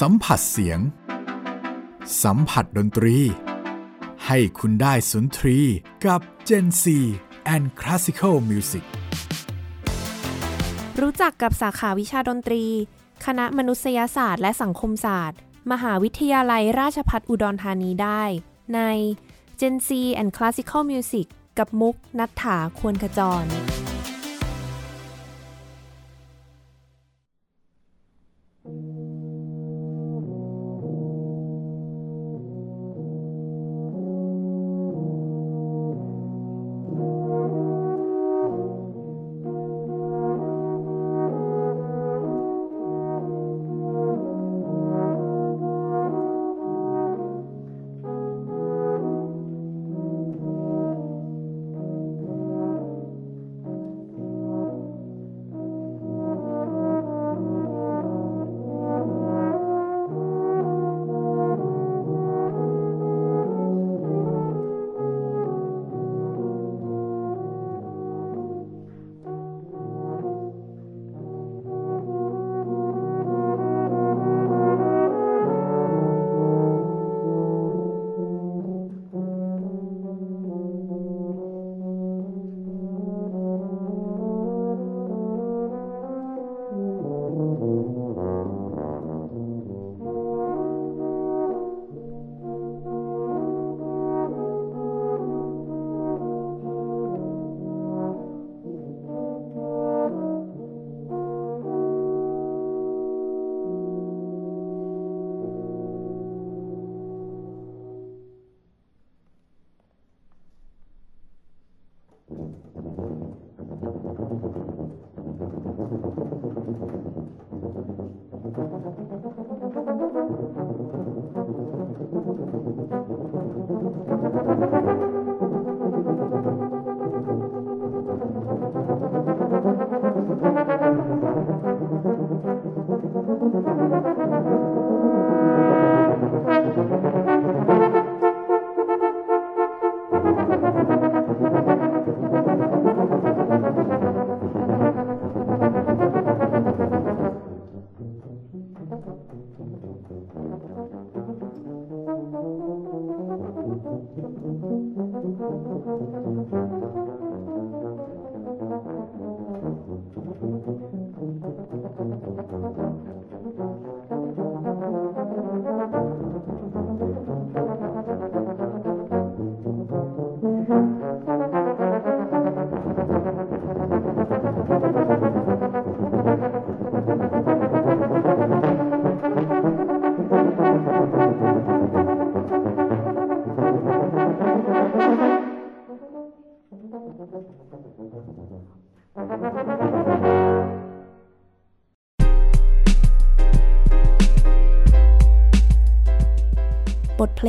สัมผัสเสียง สัมผัสดนตรี ให้คุณได้สุนทรีกับ Gen C and Classical Music รู้จักกับสาขาวิชาดนตรี คณะมนุษยศาสตร์และสังคมศาสตร์ มหาวิทยาลัยราชภัฏอุดรธานีได้ ใน Gen C and Classical Music กับมุกนัฐถาควรขจร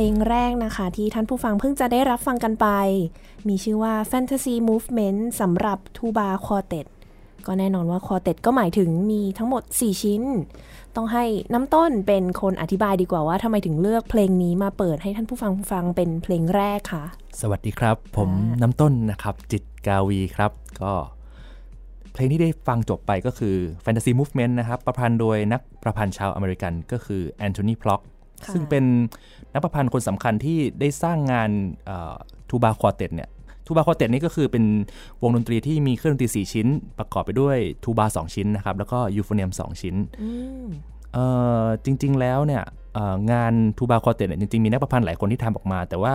ลงแรกนะคะ ที่ท่านผู้ฟังเพิ่งจะได้รับฟังกันไป มีชื่อว่า Fantasy Movement สำหรับทูบา quartet ก็แน่นอนว่า quartet ก็หมายถึงมีทั้งหมด 4 ชิ้น ต้องให้น้ำต้นเป็นคนอธิบายดีกว่าว่าทำไมถึงเลือกเพลงนี้มาเปิดให้ท่านผู้ฟังฟังเป็นเพลงแรกค่ะ สวัสดีครับ ผมน้ำต้นนะครับ จิตกาวีครับ ก็เพลงที่ได้ฟังจบไปก็คือ Fantasy Movement นะครับ ประพันธ์โดยนักประพันธ์ชาวอเมริกันก็คือแอนโทนีพล็อก ซึ่งเป็นนักประพันธ์คนสำคัญที่ได้สร้างงานทูบา quartet เนี่ยทูบา quartet นี่ก็คือเป็นวงดนตรีที่มีเครื่องดนตรี 4 ชิ้น ประกอบไปด้วยทูบา2ชิ้นนะครับ แล้วก็ยูโฟเนียม 2 ชิ้นอืมเอ่อจริงๆแล้วเนี่ยเอ่องานทูบา quartet เนี่ยจริงๆ มีนักประพันธ์หลายคนที่ทำออกมา แต่ว่า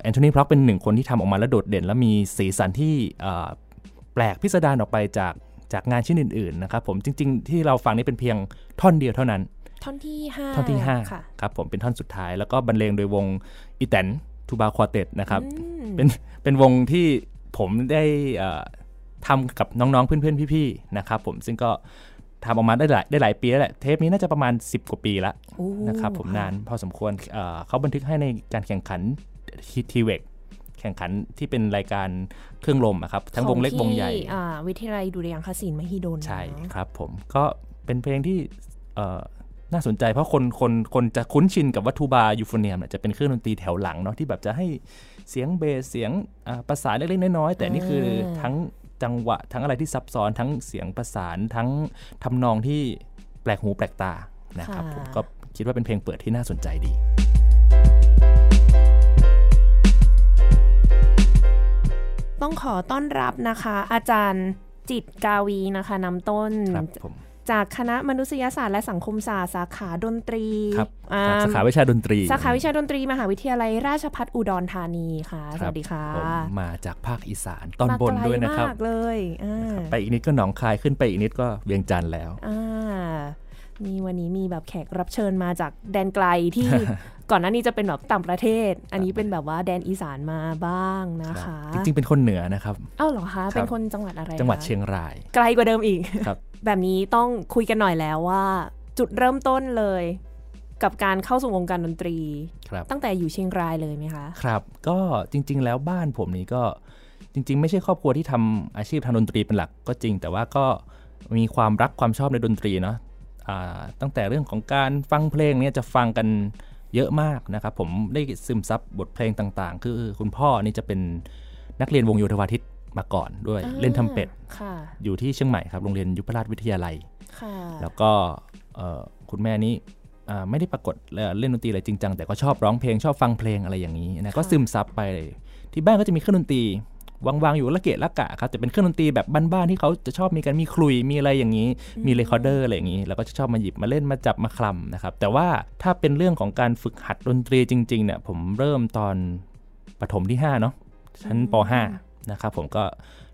แอนโทนีพล็อกเป็นหนึ่งคนที่ทำออกมาแล้วโดดเด่น และมีสีสันที่เอ่อแปลกพิสดารออกไปจากจากงานชิ้นอื่นๆนะครับผมจริง ๆ ที่เราฟังนี่เป็นเพียงท่อนเดียวเท่านั้น ท่อนที่ห้าท่อนที่ค่ะ5ครับผมเป็นท่อนสุดท้าย แล้วก็บรรเลงโดยวงอีแตนทูบาควอเต็ตนะครับอืมเป็นเป็นวงที่ผมได้เอ่อทำกับน้องๆเพื่อนๆพี่ๆนะครับผมซึ่งก็ทำออกมาได้หลายได้หลายปีแล้วแหละเทปนี้น่าจะประมาณ 10 กว่าปีแล้วโอ้นะครับผมนานพอสมควรเอ่อเขาบันทึกให้ในการแข่งขันทีเวกแข่งขันที่เป็นรายการเครื่องลมอะครับทั้งวงเล็กวงใหญ่ของที่อ่าวิทยาลัยดุริยางคศิลป์มหิดลใช่เนอะครับผมก็เป็นเพลงที่เอ่อ น่าสนใจเพราะคนคนคนจะคุ้นชินกับวัตถุบายูโฟเนียมเนี่ยจะเป็นเครื่องดนตรีแถวหลังเนาะที่แบบจะให้เสียงเบสเสียงอ่าประสานเล็กๆน้อยๆแต่นี่คือทั้งจังหวะทั้งอะไรที่ซับซ้อนทั้งเสียงประสานทั้งทำนองที่แปลกหูแปลกตานะครับค่ะผมก็คิดว่าเป็นเพลงเปิดที่น่าสนใจดีต้องขอต้อนรับนะคะ อาจารย์จิตรกาวีนะคะนำต้นครับผม จากคณะมนุษยศาสตร์และสังคมศาสตร์สาขาดนตรีครับอ่จากสาขาวิชาดนตรี สาขาวิชาดนตรี มหาวิทยาลัยราชภัฏอุดรธานีค่ะคสรับวัสดีค่ะผมมาจากภาคอีสานตอนบนมาไกลด้วยนะครับมากเลยอ่าไปอีกนิดก็หนองคายขึ้นไปอีกนิดก็เวียงจันทร์แล้วอ่ามีวันนี้มีแบบแขกรับเชิญมาจากแดนไกลที่ ก่อนหน้านี้จะเป็นแบบต่างประเทศ อันนี้เป็นแบบว่าแดนอีสานมาบ้างนะคะ จริงๆ เป็นคนเหนือนะครับเอ้าเหรอคะครับเป็นคนจังหวัดอะไร จังหวัดคะเชียงราย ไกลกว่าเดิมอีกครับแบบนี้ต้องคุยกันหน่อยแล้วว่า จุดเริ่มต้นเลย กับการเข้าสู่วงการดนตรีครับตั้งแต่อยู่เชียงรายเลยไหมคะ ครับ ก็จริง ๆ แล้วบ้านผมนี่ก็จริง ๆ ไม่ใช่ครอบครัวที่ทำอาชีพทางดนตรีเป็นหลักก็จริง แต่ว่าก็มีความรักความชอบในดนตรีเนาะอ่าตั้งแต่เรื่องของการฟังเพลงเนี่ยจะฟังกัน เยอะมากนะครับ ผมได้ซึมซับบทเพลงต่างๆ คือคุณพ่อนี่จะเป็นนักเรียนวงโยธวาทิตมาก่อนด้วยอ่าเล่นทำเป็ดค่ะอยู่ที่เชียงใหม่ครับโรงเรียนยุพราชวิทยาลัยค่ะแล้วก็เอ่อคุณแม่นี้อ่าไม่ได้ปรากฏเอ่อเล่นดนตรีอะไรจริงจังแต่ก็ชอบร้องเพลงชอบฟังเพลงอะไรอย่างนี้นะก็ซึมซับไปที่บ้านก็จะมีเครื่องดนตรี วางๆอยู่ละเกะละกะครับแต่เป็นเครื่องดนตรีแบบบ้านๆที่เขาจะชอบมีกันมีคลุยมีอะไรอย่างนี้ มีเรคคอร์เดอร์อะไรอย่างนี้ แล้วก็จะชอบมาหยิบมาเล่นมาจับมาคลำนะครับแต่ว่าถ้าเป็นเรื่องของการฝึกหัดดนตรีจริงๆเนี่ยผมเริ่มตอนปฐมที่5เนาะชั้นป .5 นะครับผมก็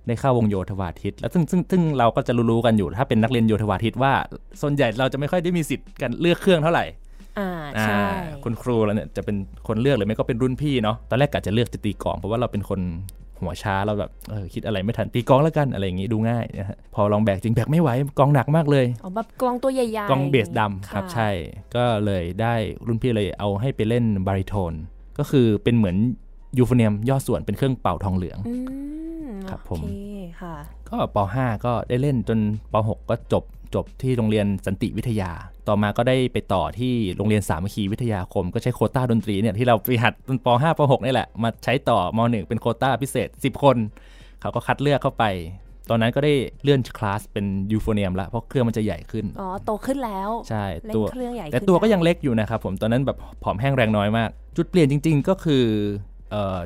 ได้เข้าวงโยธวาทิต แล้วซึ่งซึ่งซึ่งเราก็จะรู้ๆกันอยู่ถ้าเป็นนักเรียนโยธวาทิตว่า ส่วนใหญ่เราจะไม่ค่อยได้มีสิทธิ์กันเลือกเครื่องเท่าไหร่อ่าใช่อ่าคุณครูเราเนี่ยจะเป็นคนเลือกหรือไม่ก็เป็นรุ่นพี่เนาะตอนแรกกะจะเลือกจะตีกลองเพราะว่าเราเป็นคน หัวช้าเราแบบเออคิดอะไรไม่ทันตีกลองแล้วกันอะไรอย่างงี้ดูง่ายนะฮะพอลองแบกจริงแบกไม่ไหวกลองหนักมากเลยอ๋อแบบกลองตัวใหญ่ๆกลองเบสดำครับะใช่ ก็เลยได้รุ่นพี่เลยเอาให้ไปเล่นบาริโทนก็คือเป็นเหมือนยูโฟเนียมย่อส่วนเป็นเครื่องเป่าทองเหลืองอืมครับผมโอเคค่ะก็ป .5 ก็ได้เล่นจนป .6 ก็จบ จบที่โรงเรียนสันติวิทยา ต่อมาก็ได้ไปต่อที่โรงเรียนสามัคคีวิทยาคม ก็ใช้โควต้าดนตรีเนี่ยที่เราไปหัดตอนป .5 ป .6 นี่แหละ มาใช้ต่อม .1 เป็นโควต้าพิเศษ 10 คน เขาก็คัดเลือกเข้าไป ตอนนั้นก็ได้เลื่อนคลาสเป็นยูโฟเนียมละเพราะเครื่องมันจะใหญ่ขึ้น อ๋อ โตขึ้นแล้ว ใช่เล่นตัวเครื่องใหญ่แต่ขึ้นตัวก็แล้วยังเล็กอยู่นะครับผม ตอนนั้นแบบผอมแห้งแรงน้อยมาก จุดเปลี่ยนจริง ๆ ก็คือเอ่อ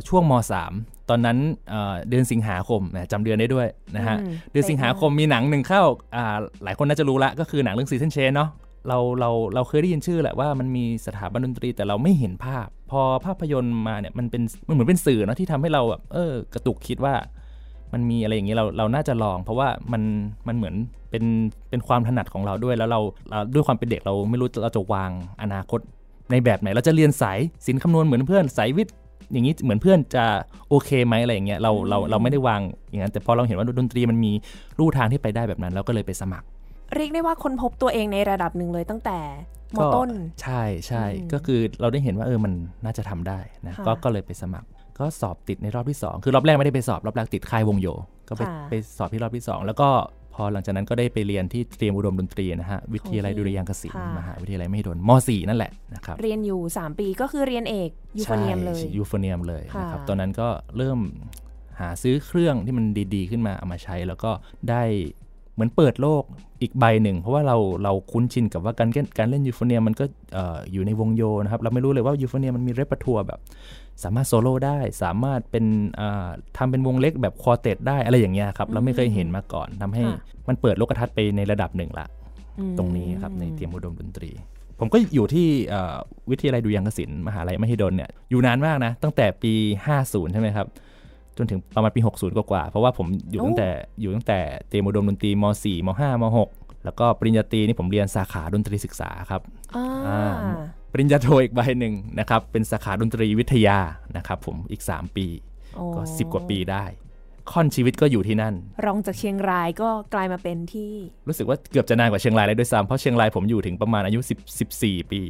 ช่วงม .3 ตอนนั้นเอ่อเดือนสิงหาคมนะจำเดือนได้ด้วยนะฮะอืมเดือนสิงหาคมมีหนังหนึ่งเข้าอ่าหลายคนน่าจะรู้ละก็คือหนังเรื่อง Seasons Change เนาะเราเราเราเคยได้ยินชื่อแหละว่ามันมีสถาบันดนตรีแต่เราไม่เห็นภาพ พอภาพยนตร์มาเนี่ยมันเป็นมันเหมือนเป็นสื่อเนาะที่ทำให้เราแบบเออกระตุกคิดว่า มันมีอะไรอย่างนี้เราเราน่าจะลอง เพราะว่ามันมันเหมือนเป็นเป็นความถนัดของเราด้วยแล้วเราเราด้วยความเป็นเด็กเราไม่รู้เราจะวางอนาคตในแบบไหนเราจะเรียนสายศิลป์คำนวณเหมือนเพื่อนสายวิทย์ อย่างนี้เหมือนเพื่อนจะโอเคไหมอะไรอย่างเงี้ยเราเราเราไม่ได้วางอย่างนั้นแต่พอเราเห็นว่าดนตรีมันมีลู่ทางที่ไปได้แบบนั้น เราก็เลยไปสมัคร เรียกได้ว่าคนพบตัวเองในระดับหนึ่งเลยตั้งแต่มก็ต้น ใช่ใช่อืมก็คือเราได้เห็นว่าเออมันน่าจะทำได้นะค่ะก็ก็เลยไปสมัคร ก็สอบติดในรอบที่ 2 คือรอบแรกไม่ได้ไปสอบรอบแรกติดค่ายวงโย ก็ไปค่ะไปสอบที่รอบที่ 2 แล้วก็ พอหลังจากนั้นก็ได้ไปเรียนที่เตรียมอุดมดนตรีนะฮะ วิทยาลัยดุริยางคศิลป์ค่ะมหาวิทยาลัยมหิดลม .4 นั่นแหละนะครับเรียนอยู่ 3 ปีก็คือเรียนเอกยูโฟเนียมเลยใช่ยูโฟเนียมเลยนะครับค่ะตอนนั้นก็เริ่มหาซื้อเครื่องที่มันดีๆ ขึ้นมาเอามาใช้ แล้วก็ได้เหมือนเปิดโลกอีกใบหนึ่ง เพราะว่าเราเราคุ้นชินกับว่าการเล่นการเล่นยูโฟเนียมมันก็เอ่ออยู่ในวงโยนะครับ เราไม่รู้เลยว่ายูโฟเนียมมันมี repertoire แบบ สามารถโซโล่ได้ สามารถเป็นอ่าทำเป็นวงเล็กแบบ quartet ได้อะไรอย่างเงี้ยครับ เราไม่เคยเห็นมาก่อนทำให้ค่ะมันเปิดโลกทัศน์ไปในระดับหนึ่งละอืมตรงนี้ครับในเตรียมอุดมดนตรี ผมก็อยู่ที่เอ่อวิทยาลัยดุริยางคศิลป์มหาลัยมหิดลเนี่ยอยู่นานมากนะ ตั้งแต่ปี 50 ใช่ไหมครับ จนถึงประมาณปี 60 กว่าๆเพราะว่าผมอยู่ตั้งแต่อยู่ตั้งแต่เตรียมอุดมดนตรีม .4 ม .5 ม .6 แล้วก็ปริญญาตรีนี่ผมเรียนสาขาดนตรีศึกษาครับอ่าอ่า ปริญญาโทอีกใบหนึ่งนะครับ เป็นสาขาดนตรีวิทยานะครับผมอีก 3 ปีโอ้ก็ 10 กว่าปีได้ค่อนชีวิตก็อยู่ที่นั่น รองจากเชียงรายก็กลายมาเป็นที่ รู้สึกว่าเกือบจะนานกว่าเชียงรายเลยด้วยซ้ำเพราะเชียงรายผมอยู่ถึงประมาณอายุ10 14 ปี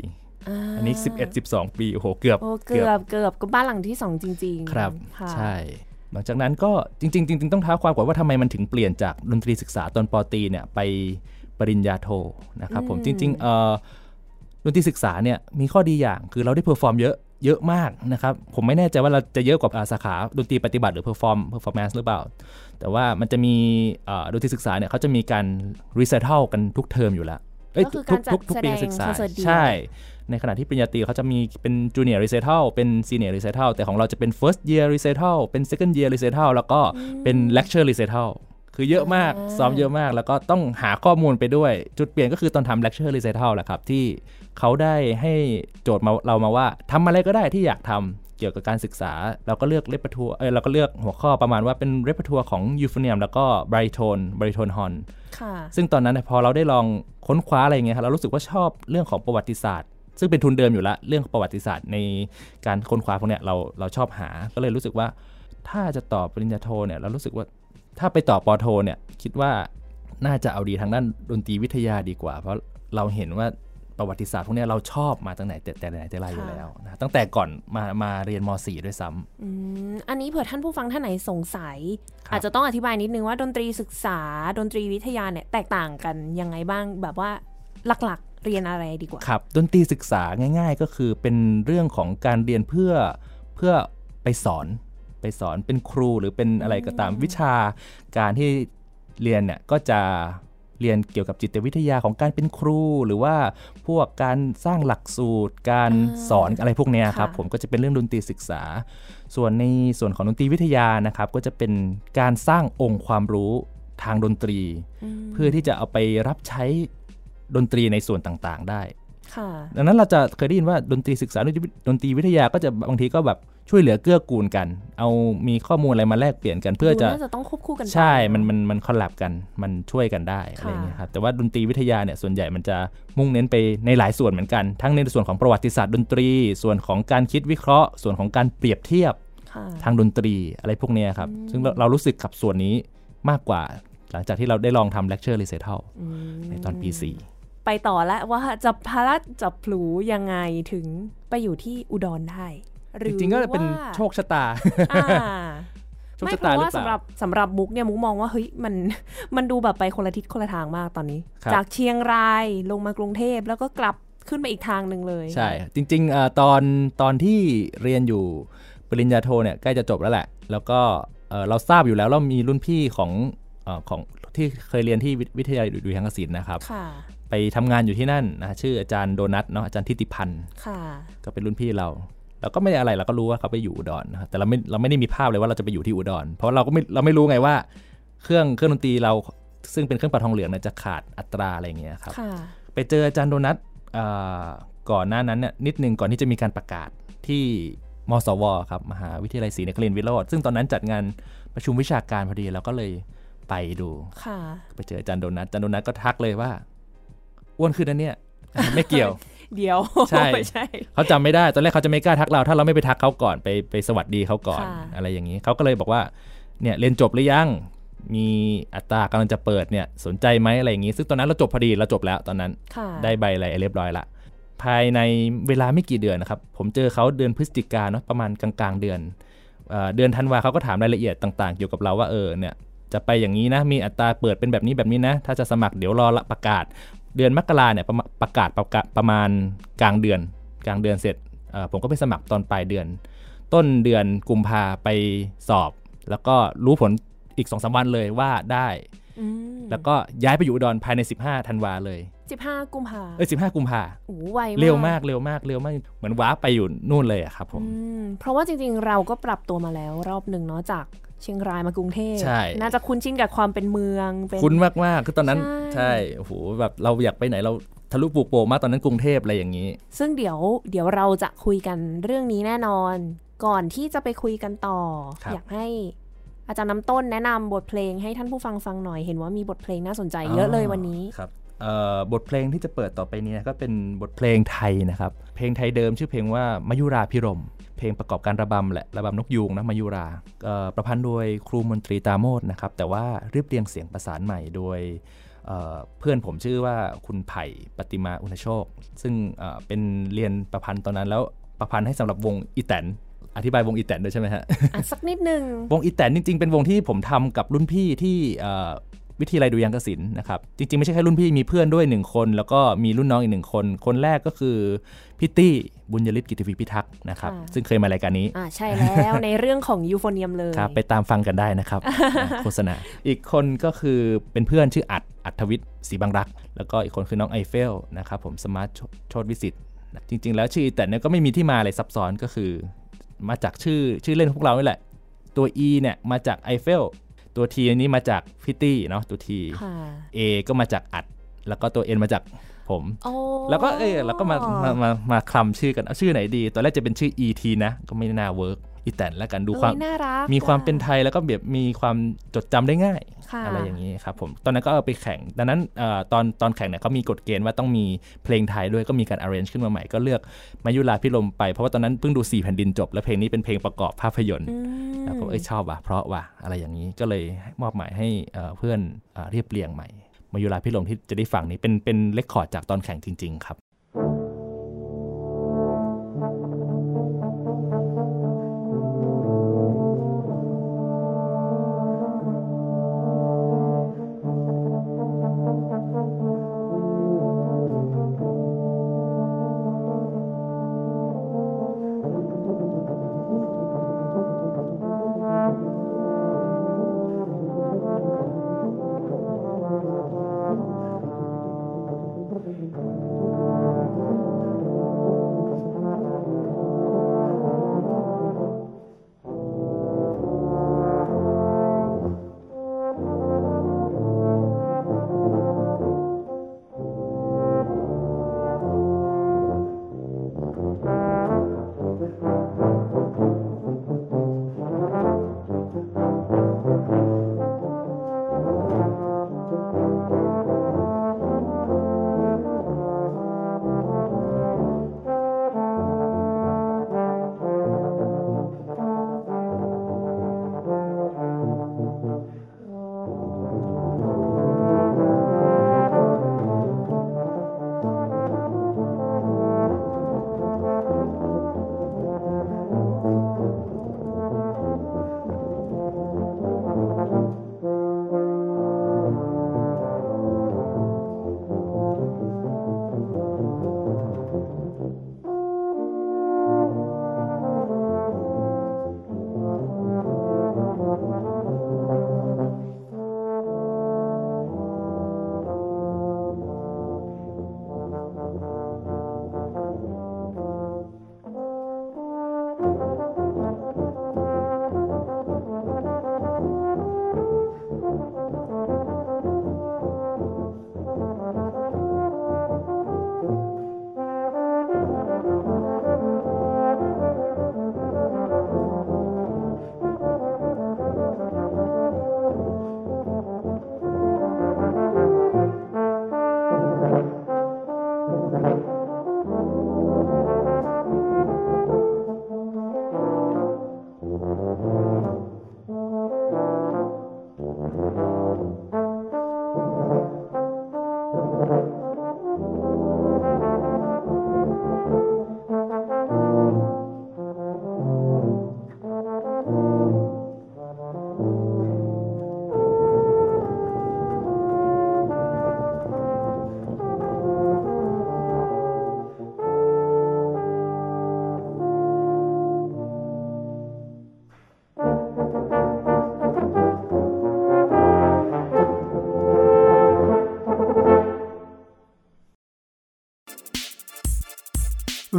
าอันนี้ 11 12 ปีโอ้โหเกือบโอ้เกือบเกือบก็บ้านหลังที่สองจริง ๆ ครับค่ะใช่ หลังจากนั้นก็จริงๆจริงๆต้องเท้าความก่อนว่าทำไมมันถึงเปลี่ยนจากดนตรีศึกษาตอนปอตรีเนี่ยไปปริญญาโทนะครับผมจริงๆเอ่อ ดนตรีศึกษาเนี่ยมีข้อดีอย่างคือเราได้ perform เยอะเยอะมากนะครับ ผมไม่แน่ใจว่าเราจะเยอะกว่าอ่าสาขาดนตรีปฏิบัติหรือ perform performance หรือเปล่า แต่ว่ามันจะมีเอ่อดนตรีศึกษาเนี่ยเขาจะมีการ recital กันทุกเทอมอยู่แล้วเอ้ยก็คือทุการจัดทุกทุกปีแสดงศึกษาคอนเสิร์ตเดี่ยวใช่ ในขณะที่ปริญญาตรีเขาจะมีเป็น junior recital เป็น senior recital แต่ของเราจะเป็น first year recital เป็น second year recital แล้วก็เป็น lecture recital คือเยอะมากอ่าซ้อมเยอะมาก แล้วก็ต้องหาข้อมูลไปด้วย จุดเปลี่ยนก็คือตอนทำ lecture recital แหละครับ ที่เขาได้ให้โจทย์มาเรามาว่าทำอะไรก็ได้ที่อยากทำเกี่ยวกับการศึกษา เราก็เลือก repertoire เออเราก็เลือกหัวข้อประมาณว่าเป็นเรปทัวของยูฟ o เนียมแล้วก็ baritone baritone hornค่ะซึ่งตอนนั้นเนยพอเราได้ลองค้นคว้าอะไรอย่างเงี้ยครับเรารู้สึกว่าชอบเรื่องของประวัติศาสตร์ซึ่งเป็นทุนเดิมอยู่แล้วเรื่องประวัติศาสตร์ในการค้นคว้าพวกเนี้ยเราเราชอบหาก็เลยรู้สึกว่า ถ้าจะต่อปริญญาโทเนี่ยเรารู้สึกว่า ถ้าไปต่อปอโทเนี่ยคิดว่าน่าจะเอาดีทางด้านดนตรีวิทยาดีกว่า เพราะเราเห็นว่าประวัติศาสตร์พวกเนี้ยเราชอบมาตั้งแต่แต่แต่ไหนแต่ไรอยู่แล้วนะตั้งแต่ก่อนมามาเรียนม .4 ด้วยซ้ำอืมอันนี้เผื่อท่านผู้ฟังท่านไหนสงสัยครับอาจจะต้องอธิบายนิดนึงว่าดนตรีศึกษาดนตรีวิทยาเนี่ยแตกต่างกันยังไงบ้างแบบว่าหลักๆเรียนอะไรดีกว่าครับดนตรีศึกษาง่าย ๆ ก็คือเป็นเรื่องของการเรียนเพื่อเพื่อไปสอน ไปสอนเป็นครูหรือเป็นอะไรก็ตามวิชาการที่เรียนเนี่ยก็จะเรียนเกี่ยวกับจิตวิทยาของการเป็นครู หรือว่าพวกการสร้างหลักสูตร การอ่าสอนอะไรพวกเนี้ยครับค่ะผมก็จะเป็นเรื่องดนตรีศึกษา ส่วนในส่วนของดนตรีวิทยานะครับ ก็จะเป็นการสร้างองค์ความรู้ทางดนตรีมเพื่อที่จะเอาไปรับใช้ดนตรีในส่วนต่างๆ ได้ค่ะ ดังนั้นเราจะเคยได้ยินว่าดนตรีศึกษาดนตรีดนตรีวิทยาก็จะบางทีก็แบบช่วยเหลือเกื้อกูลกัน เอามีข้อมูลอะไรมาแลกเปลี่ยนกัน เพื่อจะดูน่าจะต้องควบคู่กันไปใช่เอะมันมันมัน collab กัน มันช่วยกันได้อะไรอย่างเงี้ยครับ แต่ว่าดนตรีวิทยาเนี่ยส่วนใหญ่มันจะมุ่งเน้นไปในหลายส่วนเหมือนกัน ทั้งในส่วนของประวัติศาสตร์ดนตรี ส่วนของการคิดวิเคราะห์ ส่วนของการเปรียบเทียบค่ะทางดนตรีอะไรพวกเนี้ยครับ ซึ่งเราเรารู้สึกกับส่วนนี้มากกว่า หลังจากที่เราได้ลองทำ lecture recital อืมในตอนปีสี่ ไปต่อแล้วว่าจะพาลัดจับพลูยังไงถึงไปอยู่ที่อุดรได้หจรือริงๆก็เป็นว่าโชคชะตาอ่าโชคไม่ชะเพตาราะหรืว่าอเปสำหล่ารับสำหรับมุกเนี่ยมุกมองว่าเฮ้ยมันมันดูแบบไปคนละทิศคนละทางมากตอนนี้ครับจากเชียงรายลงมากรุงเทพแล้วก็กลับขึ้นไปอีกทางหนึ่งเลย ใช่ จริงๆเอ่อตอนตอนที่เรียนอยู่ปริญญาโทเนี่ยใกล้จะจบแล้วแหละ แล้วก็เอ่อเราทราบอยู่แล้วเรามีรุ่นพี่ของเออของที่เคยเรียนที่วิวิทยาลัยดุริยางคศิลป์นะครับค่ะ ไปทำงานอยู่ที่นั่นนะชื่ออาจารย์โดนัทเนาะอาจารย์ทิติพันธ์ค่ะก็เป็นรุ่นพี่เราเราก็ไม่ได้อะไรเราก็รู้ว่าเขาไปอยู่อุดรนะครับแต่เราไม่เราไม่ได้มีภาพเลยว่าเราจะไปอยู่ที่อุดร เพราะเราก็ไม่เราไม่รู้ไงว่าเครื่องเครื่องดนตรีเราซึ่งเป็นเครื่องปัดทองเหลืองเนี่ยจะขาดอัตราอะไรอย่างเงี้ยครับค่ะไปเจออาจารย์โดนัทเอ่อก่อนหน้านั้นเนี่ยนิดนึงก่อนที่จะมีการประกาศที่มสวครับมหาวิทยาลัยศรีนครินทร์วิโรธซึ่งตอนนั้นจัดงานประชุมวิชาการพอดีเราก็เลยไปดูค่ะไปเจออาจารย์โดนัทอาจารย์โดนัทก็ทักเลยว่า อ้วนขึ้นนะเนี่ยไม่เกี่ยว เดี๋ยวใช่ไม่ใช่เขาจำไม่ได้ตอนแรกเขาจะไม่กล้าทักเรา ถ้าเราไม่ไปทักเขาก่อนไปไปสวัสดีเขาก่อนค่ะอะไรอย่างนี้เขาก็เลยบอกว่าเนี่ยเรียนจบหรือยังมีอัตรากำลังจะเปิดเนี่ยสนใจไหมอะไรอย่างนี้ ซึ่งตอนนั้นเราจบพอดีเราจบแล้วตอนนั้นค่ะได้ใบอะไรเรียบร้อยละภายในเวลาไม่กี่เดือนนะครับ ผมเจอเขาเดือนพฤศจิกาเนาะประมาณกลางๆเดือนเอ่อเดือนธันวาเขาก็ถามรายละเอียดต่างๆเกี่ยวกับเราว่าเออเนี่ยจะไปอย่างนี้นะมีอัตราเปิดเป็นแบบนี้แบบนี้นะ ถ้าจะสมัครเดี๋ยวรอประกาศ เดือนมกราเนี่ยประมาณประกาศประกาศประมาณกลางเดือน กลางเดือนเสร็จเอ่อผมก็ไปสมัครตอนปลายเดือน ต้นเดือนกุมภาไปสอบ แล้วก็รู้ผลอีก2อสวันเลยว่าได้อืมแล้วก็ย้ายไปอยู่อุดรภายใน 15ธันวาเลยสิบห้ากุมภาเอ้ย15 กุมภาโอ้ไวเร็วมาก เร็วมาก เร็วมาก เหมือนว้าร์ปไปอยู่นู่นเลยอะครับผมอืมเพราะว่าจริงๆ เราก็ปรับตัวมาแล้วรอบหนึ่งเนาะจาก เชียงรายมากรุงเทพใช่น่าจะคุ้นชินกับความเป็นเมืองเป็นคุ้นมากมากๆคือตอนนั้นใช่ใช่โอ้โหแบบเราอยากไปไหนเราทะลุปลูกโป่งมากตอนนั้นกรุงเทพอะไรอย่างนี้ ซึ่งเดี๋ยวเดี๋ยวเราจะคุยกันเรื่องนี้แน่นอน ก่อนที่จะไปคุยกันต่อครับอยากให้อาจารย์น้ำต้นแนะนำบทเพลงให้ท่านผู้ฟังฟังหน่อยเห็นว่ามีบทเพลงน่าสนใจเยอะเลยวันนี้ครับเอ่อบทเพลงที่จะเปิดต่อไปนี้ก็เป็นบทเพลงไทยนะครับ เพลงไทยเดิมชื่อเพลงว่ามายุราพิรม เพลงประกอบการระบำแหละระบำนกยูงนะมายุราเอ่อประพันธ์โดยครูมนตรีตาโมดนะครับแต่ว่าเรียบเรียงเสียงประสานใหม่โดยเอ่อเพื่อนผมชื่อว่าคุณไผ่ปฏิมาอุณโชค ซึ่งเอ่อเป็นเรียนประพันธ์ตอนนั้นแล้วประพันธ์ให้สำหรับวงอีแตนอธิบายวงอีแตนด้วยใช่ไหมฮะอะสักนิดนึง วงอีแตนจริงๆ เป็นวงที่ผมทำกับรุ่นพี่ที่เอ่อ วิทยาลัยดุริยางคศิลป์นะครับ จริงๆ ไม่ใช่แค่รุ่นพี่มีเพื่อนด้วยหนึ่งคน แล้วก็มีรุ่นน้องอีกหนึ่งคน คนแรกก็คือพี่ตี้บุญยฤทธิ์กิติวิพิทักษ์นะครับค่ะซึ่งเคยมารายการนี้อ่าใช่แล้วในเรื่องของ euphonium เลยครับไปตามฟังกันได้นะครับ โฆษณา อีกคนก็คือเป็นเพื่อนชื่ออัดอัธวิทย์ศรีบางรัก แล้วก็อีกคนคือน้องไอเฟลนะครับผมสมาร์ทโชดวิสิตนะจริง ๆ แล้วชื่อแต่เนี่ยก็ไม่มีที่มาอะไรซับซ้อนก็คือ มาจากชื่อชื่อเล่นของพวกเรานี่แหละตัว E เนี่ยมาจากไอเฟล ตัว T อันนี้มาจากพี่ตี้เนาะตัว T ค่ะ A ก็มาจากอัด แล้วก็ตัว N มาจากผมโอ้แล้วก็เออแล้วก็มามามามาคลำชื่อกันเอาชื่อไหนดี ตอนแรกจะเป็นชื่อ ET นะ ก็ไม่น่า workอีแตนแล้วกันดูความเอ้ยน่ารักมีความเป็นอะไทยแล้วก็แบบมีความจดจำได้ง่ายค่ะ อะไรอย่างนี้ครับผมตอนนั้นก็เอาไปแข่ง ดังนั้นเอ่อตอนตอนแข่งเนี่ยเขามีกฎเกณฑ์ว่าต้องมีเพลงไทยด้วยก็มีการ arrange ขึ้นมาใหม่ก็เลือกมายุราพิรมไป เพราะว่าตอนนั้นเพิ่งดู4แผ่นดินจบ แล้วเพลงนี้เป็นเพลงประกอบภาพยนตร์อืมแล้วผมเอ้ยชอบว่ะเพราะว่ะอะไรอย่างนี้ก็เลยมอบหมายให้เอ่อเพื่อนเอ่อเรียบเรียงใหม่มายุราพิรมที่จะได้ฟังนี้เป็นเป็นเลคคอร์ดจากตอนแข่งจริง ๆ ครับ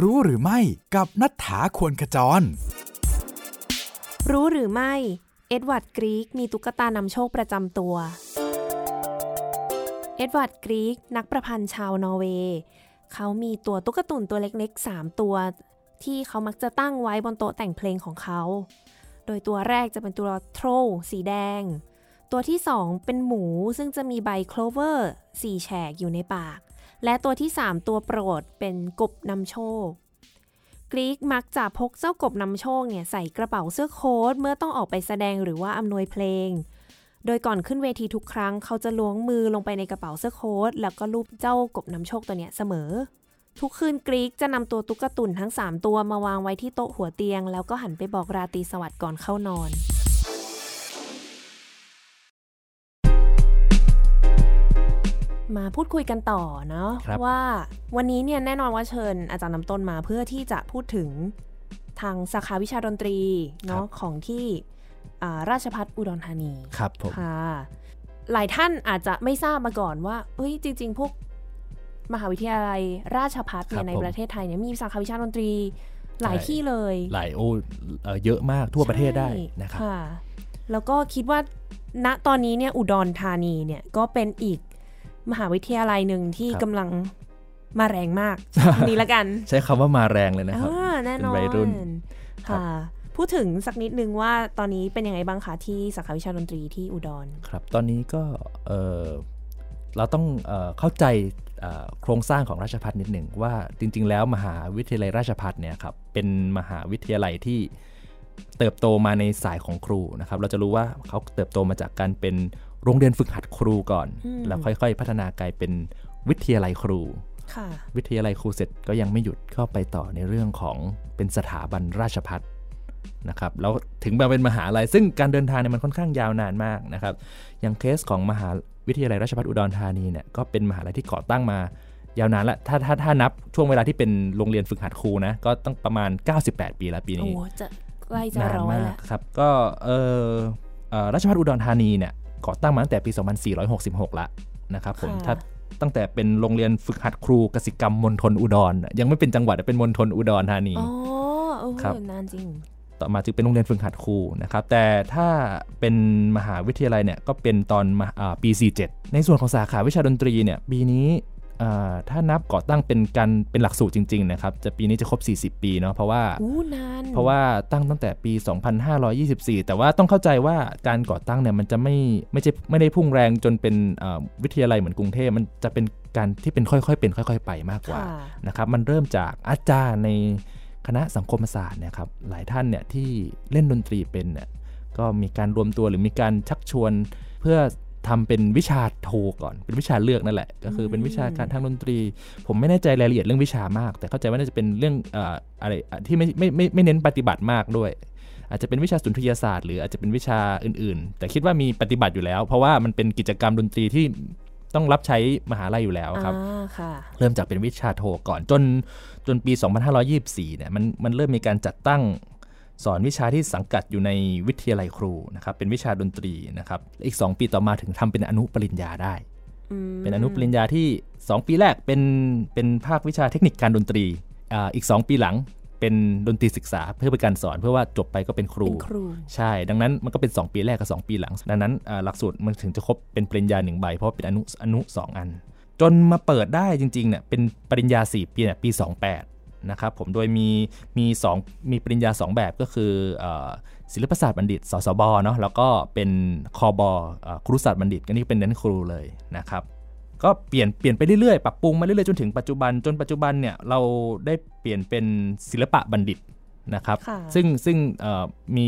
รู้หรือไม่กับนัฐถาควรขจร รู้หรือไม่ เอ็ดวาร์ดกรีกมีตุ๊กตานำโชคประจำตัว เอ็ดวาร์ดกรีกนักประพันธ์ชาวนอร์เวย์เขามีตัวตุ๊กตุ่นตัวเล็กๆ 3 ตัว ที่เขามักจะตั้งไว้บนโต๊ะแต่งเพลงของเขา โดยตัวแรกจะเป็นตัว troll สีแดง ตัวที่ 2 เป็นหมูซึ่งจะมีใบ cloverสีแฉกอยู่ในปาก และตัวที่ 3 ตัวโปรดเป็นกบนำโชค กรีกมักจะพกเจ้ากบนำโชคเนี่ยใส่กระเป๋าเสื้อโค้ทเมื่อต้องออกไปแสดงหรือว่าอำนวยเพลง โดยก่อนขึ้นเวทีทุกครั้ง เขาจะล้วงมือลงไปในกระเป๋าเสื้อโค้ทแล้วก็ลูบเจ้ากบนำโชคตัวเนี้ยเสมอ ทุกคืนกรีกจะนำตัวตุ๊กตุนทั้ง 3 ตัวมาวางไว้ที่โต๊ะหัวเตียง แล้วก็หันไปบอกราตรีสวัสดิ์ก่อนเข้านอน มาพูดคุยกันต่อเนาะครับว่าวันนี้เนี่ยแน่นอนว่าเชิญอาจารย์น้ำต้นมาเพื่อที่จะพูดถึงทางสาขาวิชาดนตรีเนาะของที่อ่าราชพัฒอุดรธานีครับผมค่ะหลายท่านอาจจะไม่ทราบมาก่อนว่าเอ้ยจริง ๆ พวกมหาวิทยาลัยราชพัฒเนี่ยในประเทศไทยเนี่ยมีสาขาวิชาดนตรีหลายที่เลย หลายโอเอ่อเยอะมากทั่วประเทศได้นะครับค่ะแล้วก็คิดว่าณตอนนี้เนี่ยอุดรธานีเนี่ยก็เป็นอีก มหาวิทยาลัยหนึ่งที่ครับกำลังมาแรงมากใช้คำนี้ละกัน ใช้คำว่ามาแรงเลยนะครับอ่าแน่นอนเป็นวัยรุ่นค่ะพูดถึงสักนิดนึงว่าตอนนี้เป็นยังไงบ้างคะที่สาขาวิชาดนตรีที่อุดรครับ ตอนนี้ก็เอ่อเราต้องเอ่อเข้าใจเอ่อโครงสร้างของราชพัฒนิดหนึ่งว่าจริง ๆ แล้วมหาวิทยาลัยราชพัฒเนี่ยครับเป็นมหาวิทยาลัยที่เติบโตมาในสายของครูนะครับ เราจะรู้ว่าเขาเติบโตมาจากการเป็น โรงเรียนฝึกหัดครูก่อนอืมแล้วค่อยๆ พัฒนากลายเป็นวิทยาลัยครูค่ะวิทยาลัยครูเสร็จก็ยังไม่หยุดก็ไปต่อในเรื่องของเป็นสถาบันราชพัฒนะครับแล้วถึงมาเป็นมหาลัย ซึ่งการเดินทางเนี่ยมันค่อนข้างยาวนานมากนะครับ อย่างเคสของมหาวิทยาลัยราชภัฏอุดรธานีเนี่ยก็เป็นมหาลัยที่ก่อตั้งมายาวนานละถ้าถ้าถ้านับช่วงเวลาที่เป็นโรงเรียนฝึกหัดครูนะก็ต้องประมาณ 98 ปีแล้วปีโอ้นี้จะใกล้จะนานร้อยมาแล้กวครับก็เออเอ่อราชภัฏอุดรธานีเนี่ย ก่อตั้งมาตั้งแต่ปี 2466 ละนะครับผมค่ะถ้าตั้งแต่เป็นโรงเรียนฝึกหัดครูกสิกรรมมณฑลอุดร ยังไม่เป็นจังหวัดเป็นมณฑลอุดรธานีอ๋อโอ้โหครับนานจริง ต่อมาจึงเป็นโรงเรียนฝึกหัดครูนะครับ แต่ถ้าเป็นมหาวิทยาลัยเนี่ยก็เป็นตอนมาอ่าปี 47 ในส่วนของสาขาวิชาดนตรีเนี่ยปีนี้อ่า ถ้านับก่อตั้งเป็นการเป็นหลักสูตรจริงๆนะครับจะปีนี้จะครบ 40 ปีเนาะเพราะว่าอู้นานเพราะว่าตั้งตั้งแต่ปี 2524 แต่ว่าต้องเข้าใจว่าการก่อตั้งเนี่ยมันจะไม่ไม่ใช่ไม่ได้พุ่งแรงจนเป็นอ่าวิทยาลัยเหมือนกรุงเทพมันจะเป็นการที่เป็นค่อยๆเป็นค่อย ๆ ไปมากกว่าค่ะนะครับมันเริ่มจากอาจารย์ในคณะสังคมศาสตร์เนะครับหลายท่านเนี่ยที่เล่นดนตรีเป็นเนี่ยก็มีการรวมตัวหรือมีการชักชวนเพื่อ ทำเป็นวิชาโทก่อน เป็นวิชาเลือกนั่นแหละ ก็คือเป็นวิชาการทางดนตรี ผมไม่แน่ใจรายละเอียดเรื่องวิชามาก แต่เข้าใจว่าน่าจะเป็นเรื่องเอ่ออะไรที่ไม่ไม่ไม่ไม่เน้นปฏิบัติมากด้วย อาจจะเป็นวิชาสุนทรียศาสตร์ หรืออาจจะเป็นวิชาอื่น ๆ แต่คิดว่ามีปฏิบัติอยู่แล้ว เพราะว่ามันเป็นกิจกรรมดนตรีที่ต้องรับใช้มหาลัยอยู่แล้วครับอ่าค่ะเริ่มจากเป็นวิชาโทก่อนจนจนปี 2524 เนี่ยมันมันเริ่มมีการจัดตั้ง สอนวิชาที่สังกัดอยู่ในวิทยาลัยครูนะครับเป็นวิชาดนตรีนะครับอีก 2 ปีต่อมาถึงทำเป็นอนุปริญญาได้อืมเป็นอนุปริญญาที่ 2 ปีแรกเป็นเป็นภาควิชาเทคนิคการดนตรีอ่าอีก 2 ปีหลังเป็นดนตรีศึกษาเพื่อเป็นการสอนเพื่อว่าจบไปก็เป็นครูเป็นครู ใช่ ดังนั้นมันก็เป็น 2 ปีแรกกับ 2 ปีหลัง ดังนั้นอ่าหลักสูตรมันถึงจะครบเป็นปริญญาหนึ่งใบ เพราะว่าเป็นอนุอนุสองอัน จนมาเปิดได้จริงๆเนี่ยเป็นปริญญา 4 ปีเนี่ยปี 28 นะครับผมโดยมีมีสองมีปริญญา 2 แบบก็คือเออศิลปศาสตร์บัณฑิตสสบเนาะแล้วก็เป็นคอบเอ่อครุศาสตร์บัณฑิตก็นี่เป็นเน้นครูเลยนะครับก็เปลี่ยนเปลี่ยนไปเรื่อยๆ ปรับปรุงมาเรื่อยๆ จนถึงปัจจุบันจนปัจจุบันเนี่ยเราได้เปลี่ยนเป็นศิลปะบัณฑิตนะครับค่ะซึ่งซึ่งเอ่อมี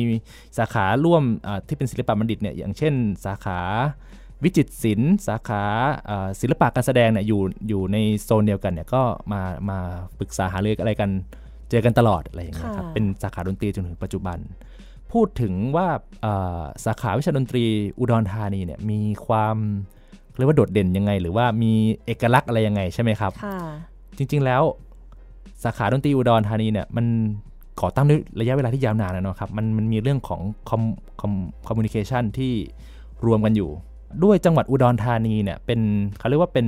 สาขาร่วมเอ่อที่เป็นศิลปะบัณฑิตเนี่ยอย่างเช่นสาขา วิจิตรศิลป์สาขาเอ่อศิลปะการแสดงเนี่ยอยู่อยู่ในโซนเดียวกันเนี่ยก็มามาปรึกษาหารืออะไรกันเจอกันตลอดอะไรอย่างเงี้ยครับค่ะเป็นสาขาดนตรีจนถึงปัจจุบัน พูดถึงว่าเอ่อสาขาวิชาดนตรีอุดรธานีเนี่ยมีความเรียกว่าโดดเด่นยังไง หรือว่ามีเอกลักษณ์อะไรยังไงใช่ไหมครับค่ะจริง ๆแล้วสาขาดนตรีอุดรธานีเนี่ยมันก่อตั้งด้วยระยะเวลาที่ยาวนานแล้วเนาะครับมันมันมีเรื่องของคอมคอมคอมมูนิเคชันที่รวมกันอยู่ ด้วยจังหวัดอุดรธานีเนี่ยเป็นเขาเรียกว่าเป็น